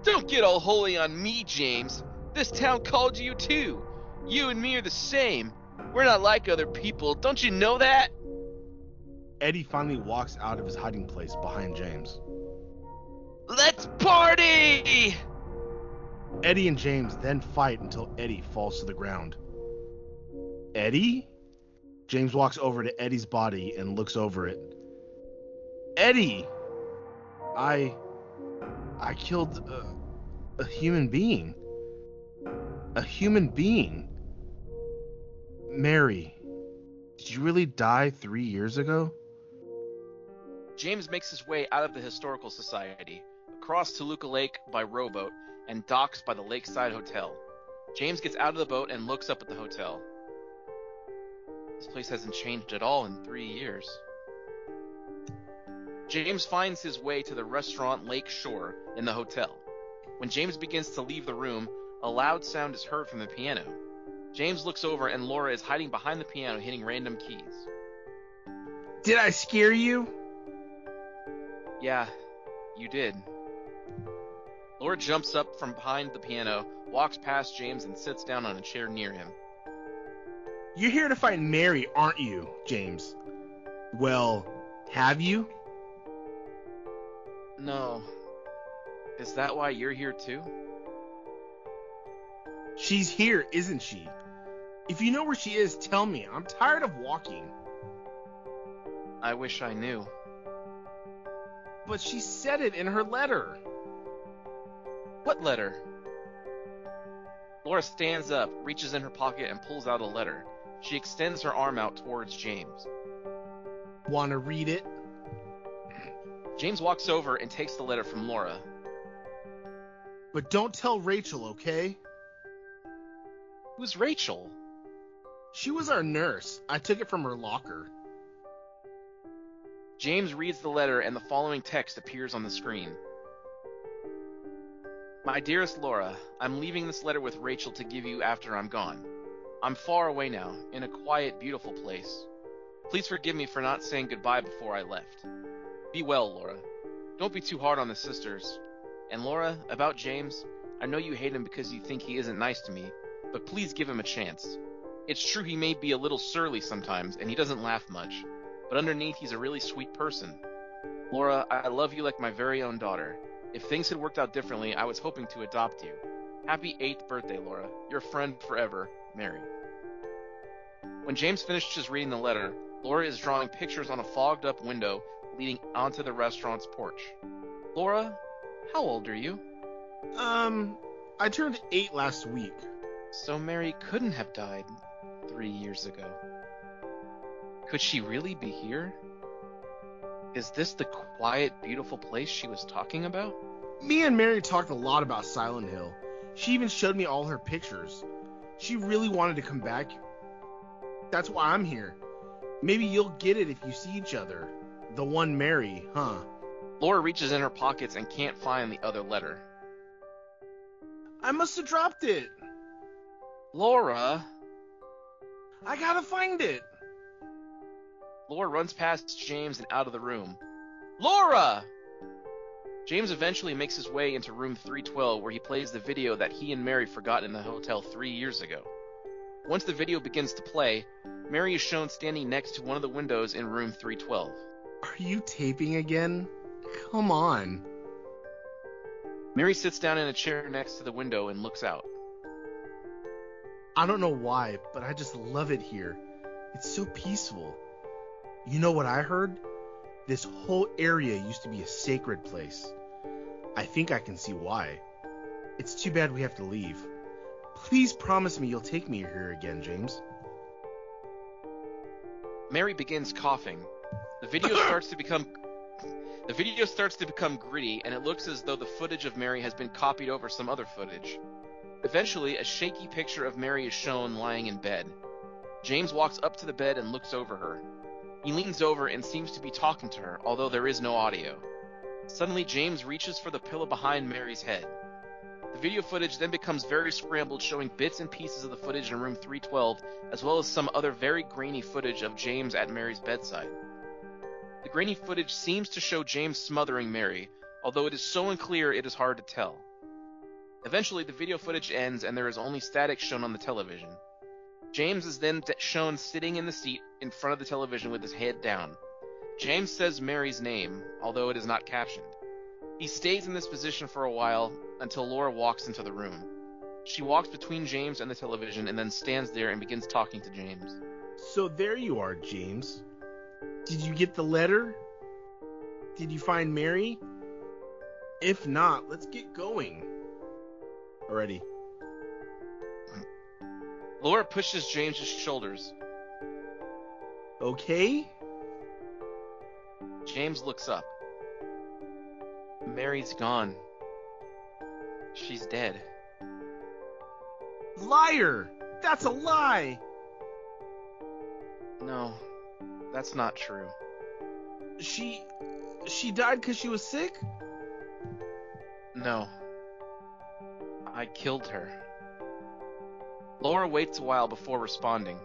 Don't get all holy on me, James. This town called you too. You and me are the same. We're not like other people. Don't you know that? Eddie finally walks out of his hiding place behind James. Let's party! Eddie and James then fight until Eddie falls to the ground. Eddie? James walks over to Eddie's body and looks over it. Eddie! I. I killed a, a human being. A human being. Mary, did you really die three years ago? James makes his way out of the Historical Society, across Toluca Lake by rowboat, and docks by the Lakeside Hotel. James gets out of the boat and looks up at the hotel. This place hasn't changed at all in three years. James finds his way to the restaurant Lake Shore in the hotel. When James begins to leave the room, a loud sound is heard from the piano. James looks over and Laura is hiding behind the piano hitting random keys. Did I scare you? Yeah, you did. Laura jumps up from behind the piano, walks past James, and sits down on a chair near him. You're here to find Mary, aren't you, James? Well, have you? No. Is that why you're here too? She's here, isn't she? If you know where she is, tell me. I'm tired of walking. I wish I knew. But she said it in her letter. What letter? Laura stands up, reaches in her pocket, and pulls out a letter. She extends her arm out towards James. Wanna read it? James walks over and takes the letter from Laura. But don't tell Rachel, okay? Who's Rachel? She was our nurse. I took it from her locker. James reads the letter, and the following text appears on the screen. My dearest Laura, I'm leaving this letter with Rachel to give you after I'm gone. I'm far away now, in a quiet, beautiful place. Please forgive me for not saying goodbye before I left. Be well, Laura. Don't be too hard on the sisters. And Laura, about James, I know you hate him because you think he isn't nice to me, but please give him a chance. It's true he may be a little surly sometimes, and he doesn't laugh much, but underneath he's a really sweet person. Laura, I love you like my very own daughter. If things had worked out differently, I was hoping to adopt you. Happy 8th birthday, Laura. Your friend forever, Mary. When James finishes reading the letter, Laura is drawing pictures on a fogged up window leading onto the restaurant's porch. Laura, how old are you? Um, I turned eight last week. So Mary couldn't have died three years ago. Could she really be here? Is this the quiet, beautiful place she was talking about? Me and Mary talked a lot about Silent Hill. She even showed me all her pictures. She really wanted to come back. That's why I'm here. Maybe you'll get it if you see each other. The one Mary, huh? Laura reaches in her pockets and can't find the other letter. I must have dropped it. Laura! I gotta find it. Laura runs past James and out of the room. Laura! James eventually makes his way into room 312 where he plays the video that he and Mary forgot in the hotel three years ago. Once the video begins to play, Mary is shown standing next to one of the windows in room 312. Are you taping again? Come on. Mary sits down in a chair next to the window and looks out. I don't know why, but I just love it here. It's so peaceful. You know what I heard? This whole area used to be a sacred place. I think I can see why. It's too bad we have to leave. Please promise me you'll take me here again, James. Mary begins coughing. The video starts to become the video starts to become gritty and it looks as though the footage of Mary has been copied over some other footage. Eventually, a shaky picture of Mary is shown lying in bed. James walks up to the bed and looks over her. He leans over and seems to be talking to her, although there is no audio. Suddenly, James reaches for the pillow behind Mary's head. The video footage then becomes very scrambled, showing bits and pieces of the footage in room 312, as well as some other very grainy footage of James at Mary's bedside. The grainy footage seems to show James smothering Mary, although it is so unclear it is hard to tell. Eventually, the video footage ends and there is only static shown on the television. James is then shown sitting in the seat in front of the television with his head down. James says Mary's name, although it is not captioned. He stays in this position for a while until Laura walks into the room. She walks between James and the television and then stands there and begins talking to James. So there you are, James. Did you get the letter? Did you find Mary? If not, let's get going. Already. Laura pushes James's shoulders. Okay? James looks up. Mary's gone. She's dead. Liar! That's a lie! No, that's not true. She. She died because she was sick? No. I killed her. Laura waits a while before responding.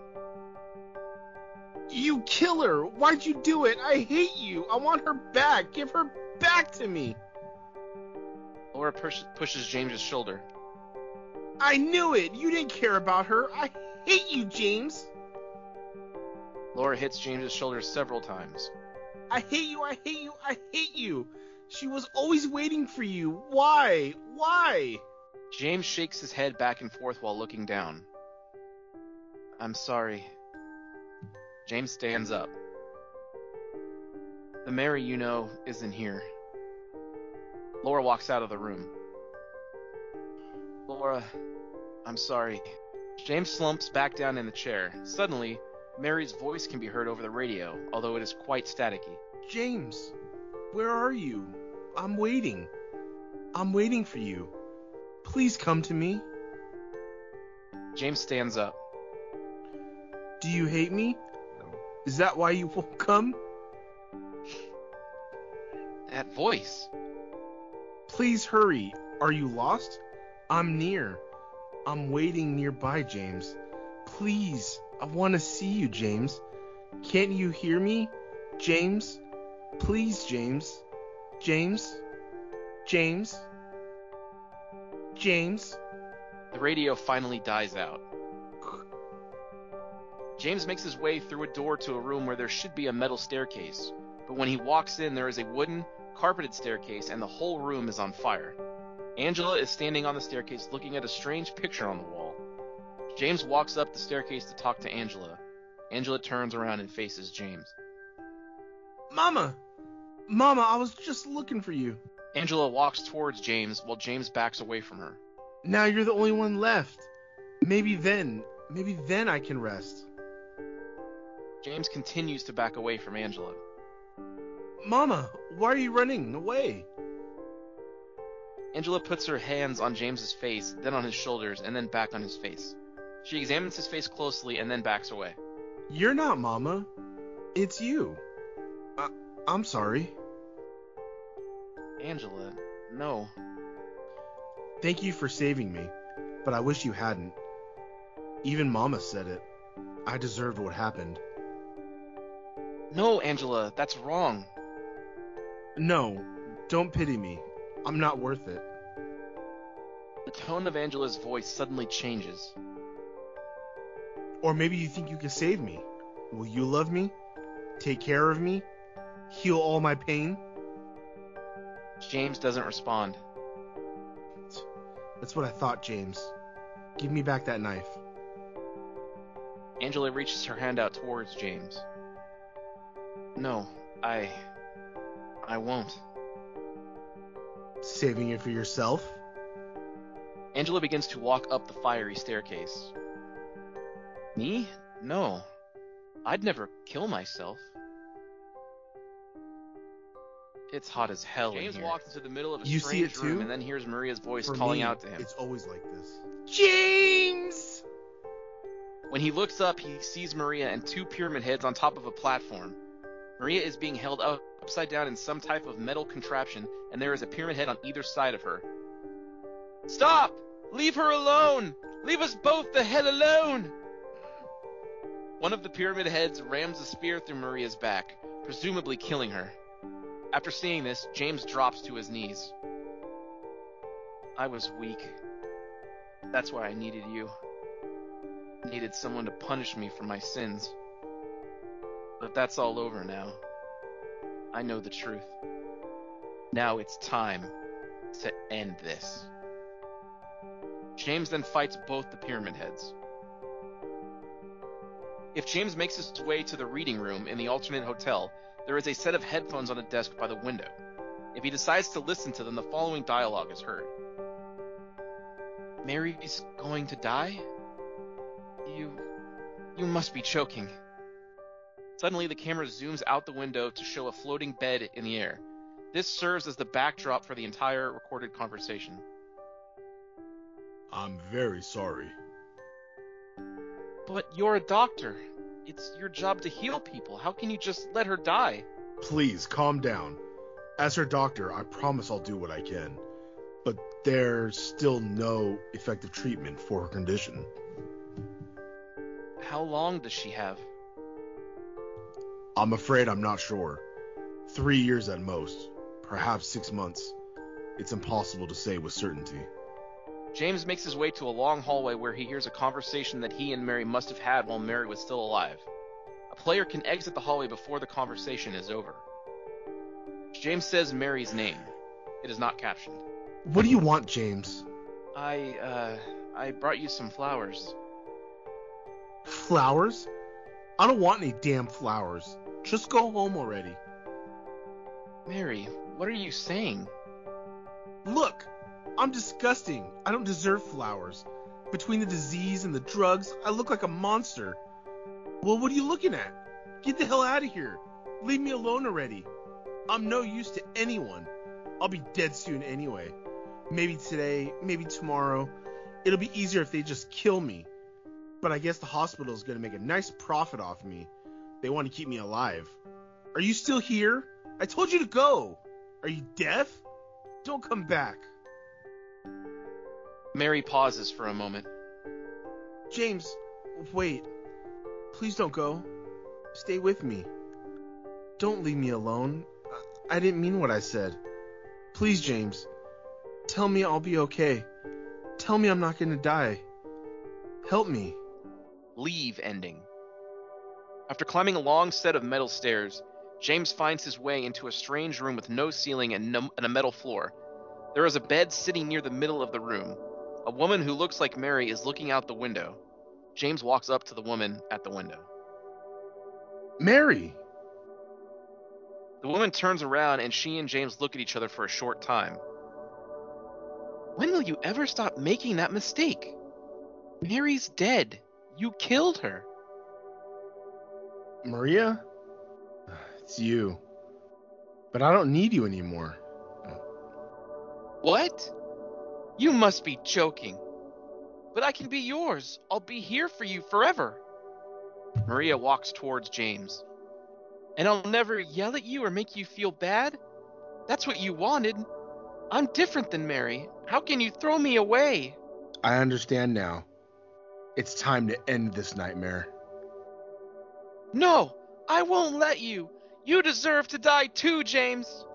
You kill her! Why'd you do it? I hate you! I want her back! Give her back to me! Laura push, pushes James's shoulder. I knew it! You didn't care about her! I hate you, James! Laura hits James's shoulder several times. I hate you! I hate you! I hate you! She was always waiting for you! Why? Why? James shakes his head back and forth while looking down. I'm sorry. James stands up. The Mary you know isn't here. Laura walks out of the room. Laura, I'm sorry. James slumps back down in the chair. Suddenly, Mary's voice can be heard over the radio, although it is quite staticky. James, where are you? I'm waiting. I'm waiting for you. Please come to me. James stands up. Do you hate me? Is that why you won't come? That voice. Please hurry. Are you lost? I'm near. I'm waiting nearby, James. Please, I want to see you, James. Can't you hear me? James? Please, James. James? James? James? The radio finally dies out. James makes his way through a door to a room where there should be a metal staircase, but when he walks in, there is a wooden, carpeted staircase and the whole room is on fire. Angela is standing on the staircase looking at a strange picture on the wall. James walks up the staircase to talk to Angela. Angela turns around and faces James. Mama! Mama, I was just looking for you. Angela walks towards James while James backs away from her. Now you're the only one left. Maybe then, maybe then I can rest. James continues to back away from Angela. Mama, why are you running away? Angela puts her hands on James's face, then on his shoulders, and then back on his face. She examines his face closely and then backs away. You're not Mama. It's you. I- I'm sorry. Angela, no. Thank you for saving me, but I wish you hadn't. Even Mama said it. I deserved what happened. No, Angela, that's wrong. No, don't pity me. I'm not worth it. The tone of Angela's voice suddenly changes. Or maybe you think you can save me. Will you love me? Take care of me? Heal all my pain? James doesn't respond. That's what I thought, James. Give me back that knife. Angela reaches her hand out towards James. No, I. I won't. Saving it for yourself? Angela begins to walk up the fiery staircase. Me? No. I'd never kill myself. It's hot as hell James in here. walks into the middle of a you strange see it room too? and then hears Maria's voice For calling me, out to him. It's always like this. James! When he looks up, he sees Maria and two pyramid heads on top of a platform. Maria is being held up, upside down in some type of metal contraption, and there is a pyramid head on either side of her. Stop! Leave her alone! Leave us both the hell alone! One of the pyramid heads rams a spear through Maria's back, presumably killing her. After seeing this, James drops to his knees. I was weak. That's why I needed you. Needed someone to punish me for my sins. But that's all over now. I know the truth. Now it's time to end this. James then fights both the pyramid heads. If James makes his way to the reading room in the alternate hotel, there is a set of headphones on a desk by the window. If he decides to listen to them, the following dialogue is heard. Mary's going to die? You. You must be choking. Suddenly, the camera zooms out the window to show a floating bed in the air. This serves as the backdrop for the entire recorded conversation. I'm very sorry. But you're a doctor. It's your job to heal people. How can you just let her die? Please, calm down. As her doctor, I promise I'll do what I can. But there's still no effective treatment for her condition. How long does she have? I'm afraid I'm not sure. Three years at most, perhaps six months. It's impossible to say with certainty. James makes his way to a long hallway where he hears a conversation that he and Mary must have had while Mary was still alive. A player can exit the hallway before the conversation is over. James says Mary's name. It is not captioned. What do you want, James? I, uh, I brought you some flowers. Flowers? I don't want any damn flowers. Just go home already. Mary, what are you saying? Look, I'm disgusting. I don't deserve flowers. Between the disease and the drugs, I look like a monster. Well, what are you looking at? Get the hell out of here. Leave me alone already. I'm no use to anyone. I'll be dead soon anyway. Maybe today, maybe tomorrow. It'll be easier if they just kill me. But I guess the hospital is going to make a nice profit off me. They want to keep me alive. Are you still here? I told you to go. Are you deaf? Don't come back. Mary pauses for a moment. James, wait. Please don't go. Stay with me. Don't leave me alone. I, didn't mean what I said. Please, James. Tell me I'll be okay. Tell me I'm not going to die. Help me. Leave ending. After climbing a long set of metal stairs, James finds his way into a strange room with no ceiling and, no, and a metal floor. There is a bed sitting near the middle of the room. A woman who looks like Mary is looking out the window. James walks up to the woman at the window. Mary! The woman turns around and she and James look at each other for a short time. When will you ever stop making that mistake? Mary's dead. You killed her. Maria? It's you. But I don't need you anymore. What? You must be joking. But I can be yours. I'll be here for you forever. Maria walks towards James. And I'll never yell at you or make you feel bad? That's what you wanted. I'm different than Mary. How can you throw me away? I understand now. It's time to end this nightmare. No, I won't let you. You deserve to die too, James.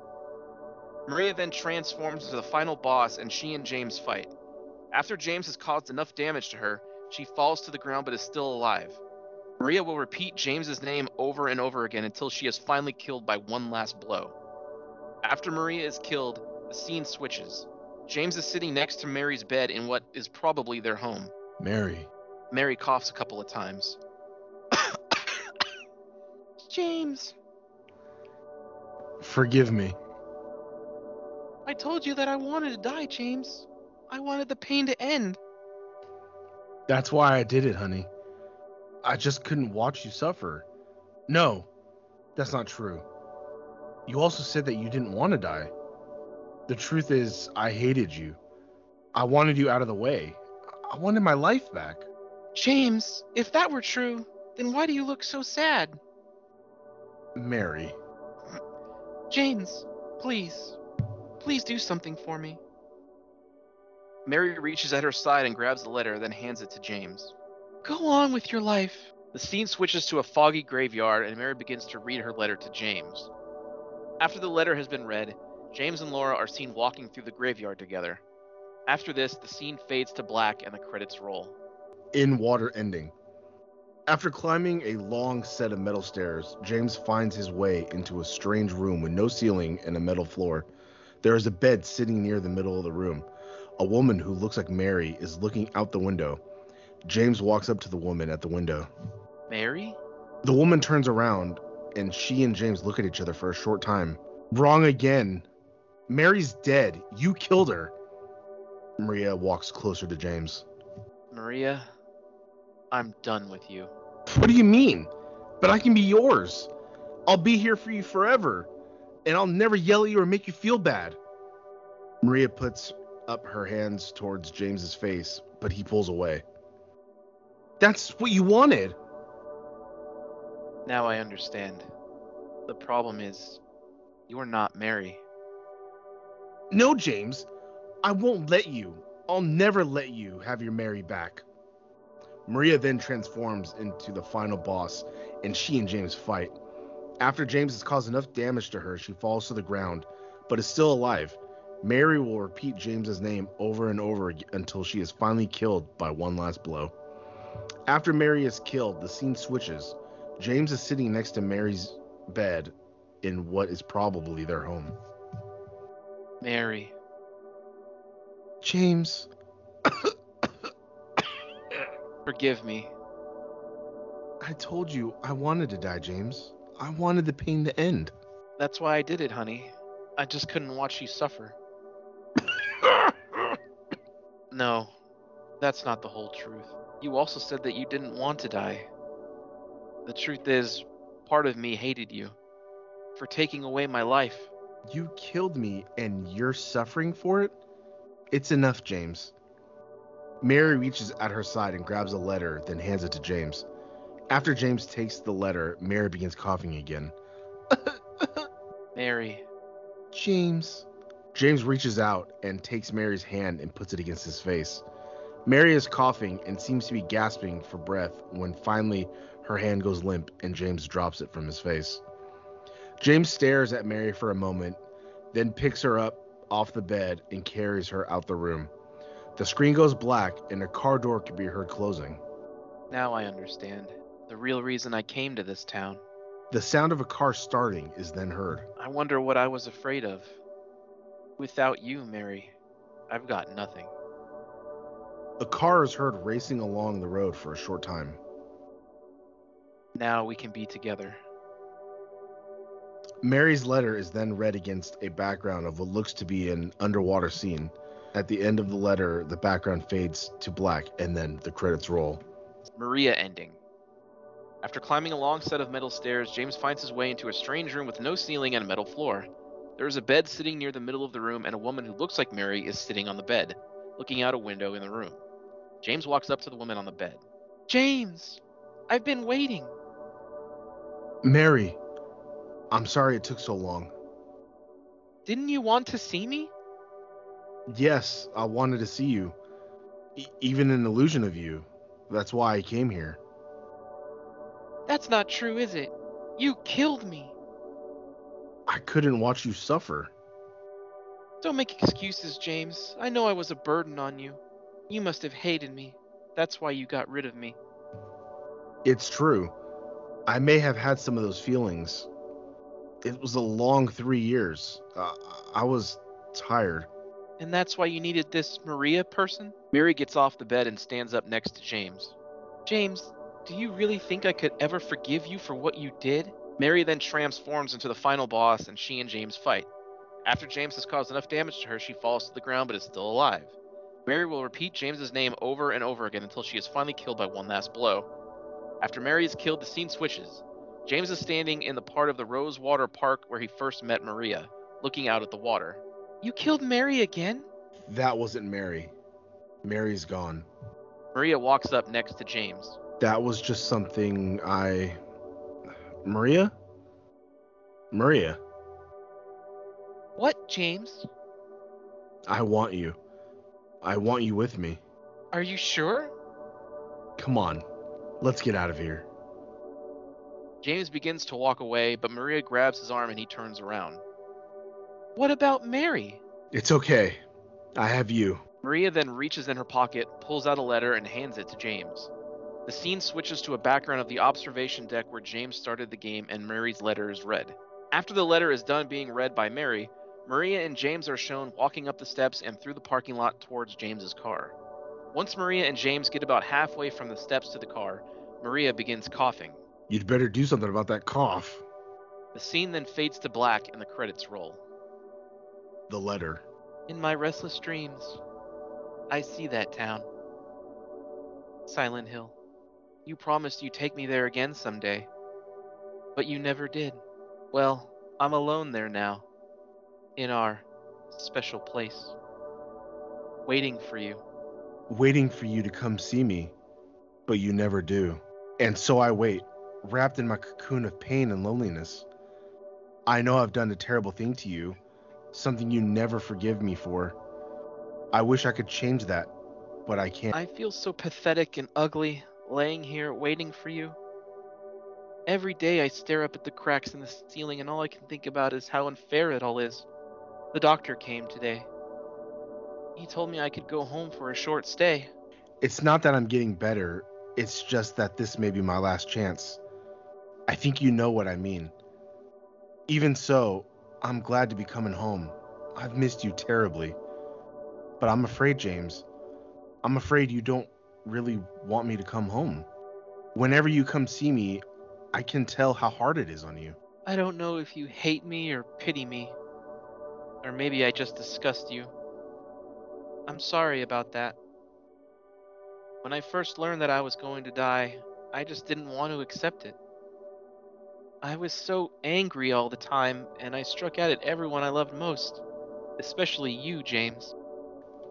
Maria then transforms into the final boss and she and James fight. After James has caused enough damage to her, she falls to the ground but is still alive. Maria will repeat James's name over and over again until she is finally killed by one last blow. After Maria is killed, the scene switches. James is sitting next to Mary's bed in what is probably their home. Mary. Mary coughs a couple of times. James, Forgive me. I told you that I wanted to die, James. I wanted the pain to end. That's why I did it, honey. I just couldn't watch you suffer. No, that's not true. You also said that you didn't want to die. The truth is, I hated you. I wanted you out of the way. I wanted my life back. James, if that were true, then why do you look so sad? Mary. James, please. Please do something for me. Mary reaches at her side and grabs the letter, then hands it to James. Go on with your life. The scene switches to a foggy graveyard, and Mary begins to read her letter to James. After the letter has been read, James and Laura are seen walking through the graveyard together. After this, the scene fades to black and the credits roll. In water ending. After climbing a long set of metal stairs, James finds his way into a strange room with no ceiling and a metal floor. There is a bed sitting near the middle of the room. A woman who looks like Mary is looking out the window. James walks up to the woman at the window. Mary? The woman turns around and she and James look at each other for a short time. Wrong again. Mary's dead. You killed her. Maria walks closer to James. Maria, I'm done with you. What do you mean? But I can be yours. I'll be here for you forever. And I'll never yell at you or make you feel bad. Maria puts up her hands towards James's face, but he pulls away. That's what you wanted. Now I understand. The problem is, you're not Mary. No, James. I won't let you. I'll never let you have your Mary back. Maria then transforms into the final boss, and she and James fight. After James has caused enough damage to her, she falls to the ground, but is still alive. Mary will repeat James's name over and over until she is finally killed by one last blow. After Mary is killed, the scene switches. James is sitting next to Mary's bed in what is probably their home. Mary. James, Forgive me. I told you I wanted to die, James. I wanted the pain to end. That's why I did it, honey. I just couldn't watch you suffer. No, that's not the whole truth. You also said that you didn't want to die. The truth is, part of me hated you for taking away my life. You killed me and you're suffering for it? It's enough, James. Mary reaches at her side and grabs a letter, then hands it to James. After James takes the letter, Mary begins coughing again. Mary, James. James reaches out and takes Mary's hand and puts it against his face. Mary is coughing and seems to be gasping for breath when finally her hand goes limp and James drops it from his face. James stares at Mary for a moment, then picks her up off the bed and carries her out the room. The screen goes black and a car door can be heard closing. now I understand. The real reason I came to this town. The sound of a car starting is then heard. I wonder what I was afraid of. Without you, Mary, I've got nothing. A car is heard racing along the road for a short time. Now we can be together. Mary's letter is then read against a background of what looks to be an underwater scene. At the end of the letter, the background fades to black and then the credits roll. Maria ending. After climbing a long set of metal stairs, James finds his way into a strange room with no ceiling and a metal floor. There is a bed sitting near the middle of the room, and a woman who looks like Mary is sitting on the bed, looking out a window in the room. James walks up to the woman on the bed. James! I've been waiting. Mary, I'm sorry it took so long. Didn't you want to see me? Yes, I wanted to see you. E- even an illusion of you. That's why I came here. That's not true, is it? You killed me. I couldn't watch you suffer. Don't make excuses, James. I know I was a burden on you. You must have hated me. That's why you got rid of me. It's true. I may have had some of those feelings. It was a long three years. Uh, I was tired. And that's why you needed this Maria person? Mary gets off the bed and stands up next to James. James, do you really think I could ever forgive you for what you did? Mary then transforms into the final boss and she and James fight. After James has caused enough damage to her, she falls to the ground but is still alive. Mary will repeat James's name over and over again until she is finally killed by one last blow. After Mary is killed, the scene switches. James is standing in the part of the Rosewater Park where he first met Maria, looking out at the water. You killed Mary again? That wasn't Mary. Mary's gone. Maria walks up next to James. That was just something I. Maria? Maria, What, James? I want you. I want you with me. Are you sure? Come on. Let's get out of here. James begins to walk away, but Maria grabs his arm and he turns around. What about Mary? It's okay. I have you. Maria then reaches in her pocket, pulls out a letter, and hands it to James. The scene switches to a background of the observation deck where James started the game and Mary's letter is read. After the letter is done being read by Mary, Maria and James are shown walking up the steps and through the parking lot towards James's car. Once Maria and James get about halfway from the steps to the car, Maria begins coughing. You'd better do something about that cough. The scene then fades to black and the credits roll. The letter. In my restless dreams, I see that town. Silent Hill. You promised you'd take me there again someday. But you never did. Well, I'm alone there now. In our special place. Waiting for you. Waiting for you to come see me, but you never do. And so I wait, wrapped in my cocoon of pain and loneliness. I know I've done a terrible thing to you, something you never forgive me for. I wish I could change that, but I can't. I feel so pathetic and ugly, laying here waiting for you. Every day I stare up at the cracks in the ceiling, and all I can think about is how unfair it all is. The doctor came today. He told me I could go home for a short stay. It's not that I'm getting better, it's just that this may be my last chance. I think you know what I mean. Even so, I'm glad to be coming home. I've missed you terribly. But I'm afraid, James. I'm afraid you don't really want me to come home. Whenever you come see me, I can tell how hard it is on you. I don't know if you hate me or pity me. Or maybe I just disgust you. I'm sorry about that. When I first learned that I was going to die, I just didn't want to accept it. I was so angry all the time, and I struck out at everyone I loved most, especially you, James.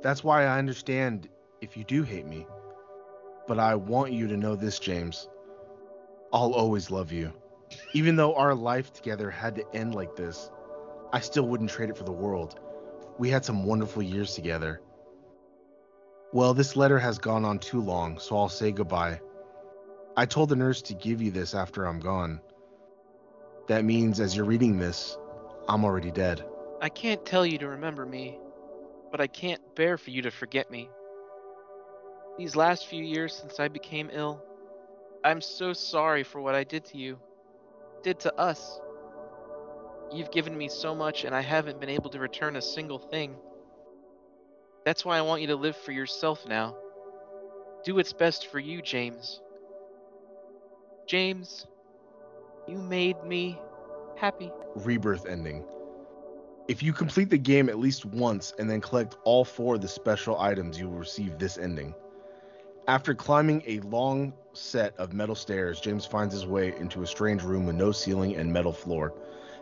That's why I understand if you do hate me. But I want you to know this, James. I'll always love you. Even though our life together had to end like this, I still wouldn't trade it for the world. We had some wonderful years together. Well, this letter has gone on too long, so I'll say goodbye. I told the nurse to give you this after I'm gone. That means as you're reading this, I'm already dead. I can't tell you to remember me, but I can't bear for you to forget me. These last few years since I became ill, I'm so sorry for what I did to you, did to us. You've given me so much, and I haven't been able to return a single thing. That's why I want you to live for yourself now. Do what's best for you, James. James, you made me happy. Rebirth ending. If you complete the game at least once and then collect all four of the special items, you will receive this ending. After climbing a long set of metal stairs, James finds his way into a strange room with no ceiling and metal floor.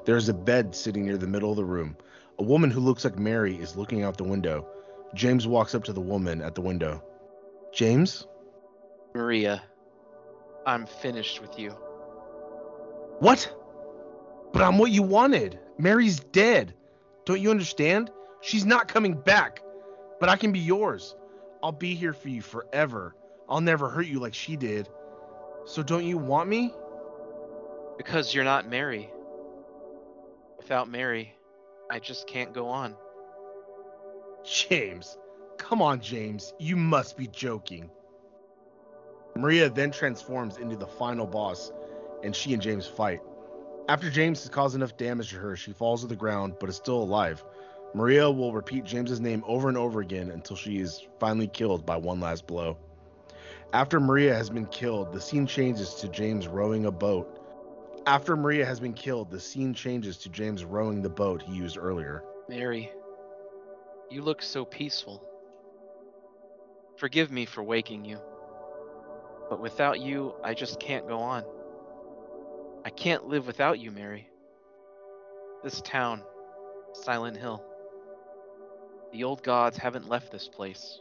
There is a bed sitting near the middle of the room. A woman who looks like Mary is looking out the window. James walks up to the woman at the window. James? Maria, I'm finished with you. What? But I'm what you wanted. Mary's dead. Don't you understand? She's not coming back. But I can be yours. I'll be here for you forever. I'll never hurt you like she did. So don't you want me? Because you're not Mary. Without Mary, I just can't go on. James. Come on, James. You must be joking. Maria then transforms into the final boss, and she and James fight. After James has caused enough damage to her, she falls to the ground but is still alive. Maria will repeat James's name over and over again until she is finally killed by one last blow. After Maria has been killed, the scene changes to James rowing a boat. After Maria has been killed, the scene changes to James rowing the boat he used earlier. Mary, you look so peaceful. Forgive me for waking you. But without you, I just can't go on. I can't live without you, Mary. This town, Silent Hill. The old gods haven't left this place,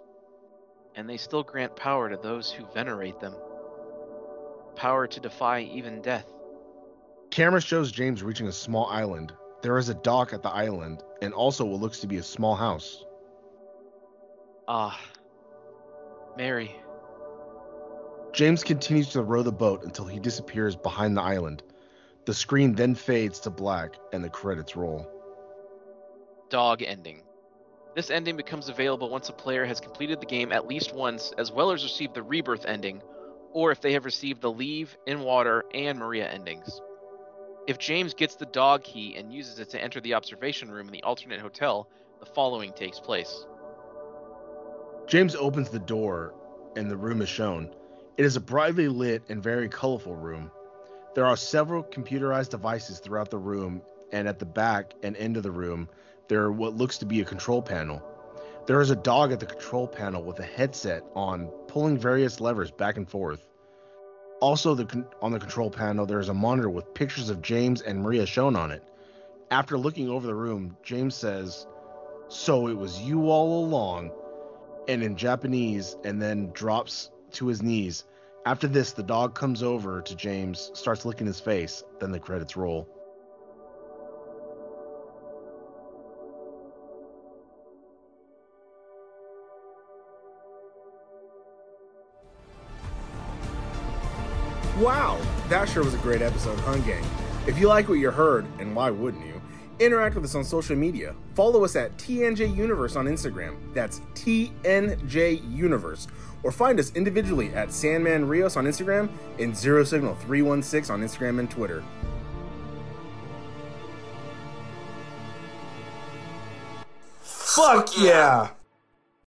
and they still grant power to those who venerate them. Power to defy even death. Camera shows James reaching a small island. There is a dock at the island, and also what looks to be a small house. Ah, Mary. James continues to row the boat until he disappears behind the island. The screen then fades to black and the credits roll. Dog ending. This ending becomes available once a player has completed the game at least once, as well as received the rebirth ending, or if they have received the leave, in water, and Maria endings. If James gets the dog key and uses it to enter the observation room in the alternate hotel, the following takes place. James opens the door and the room is shown. It is a brightly lit and very colorful room. There are several computerized devices throughout the room, and at the back and end of the room, there are what looks to be a control panel. There is a dog at the control panel with a headset on, pulling various levers back and forth. Also, the on the control panel, there is a monitor with pictures of James and Maria shown on it. After looking over the room, James says, So it was you all along, and in Japanese, and then drops to his knees. After this, the dog comes over to James, starts licking his face, then the credits roll. Wow, that sure was a great episode, huh, gang? If you like what you heard, and why wouldn't you, interact with us on social media. Follow us at TNJ Universe on Instagram. That's TNJ Universe. Or find us individually at Sandman Rios on Instagram and Zero Signal 316 on Instagram and Twitter. Fuck yeah!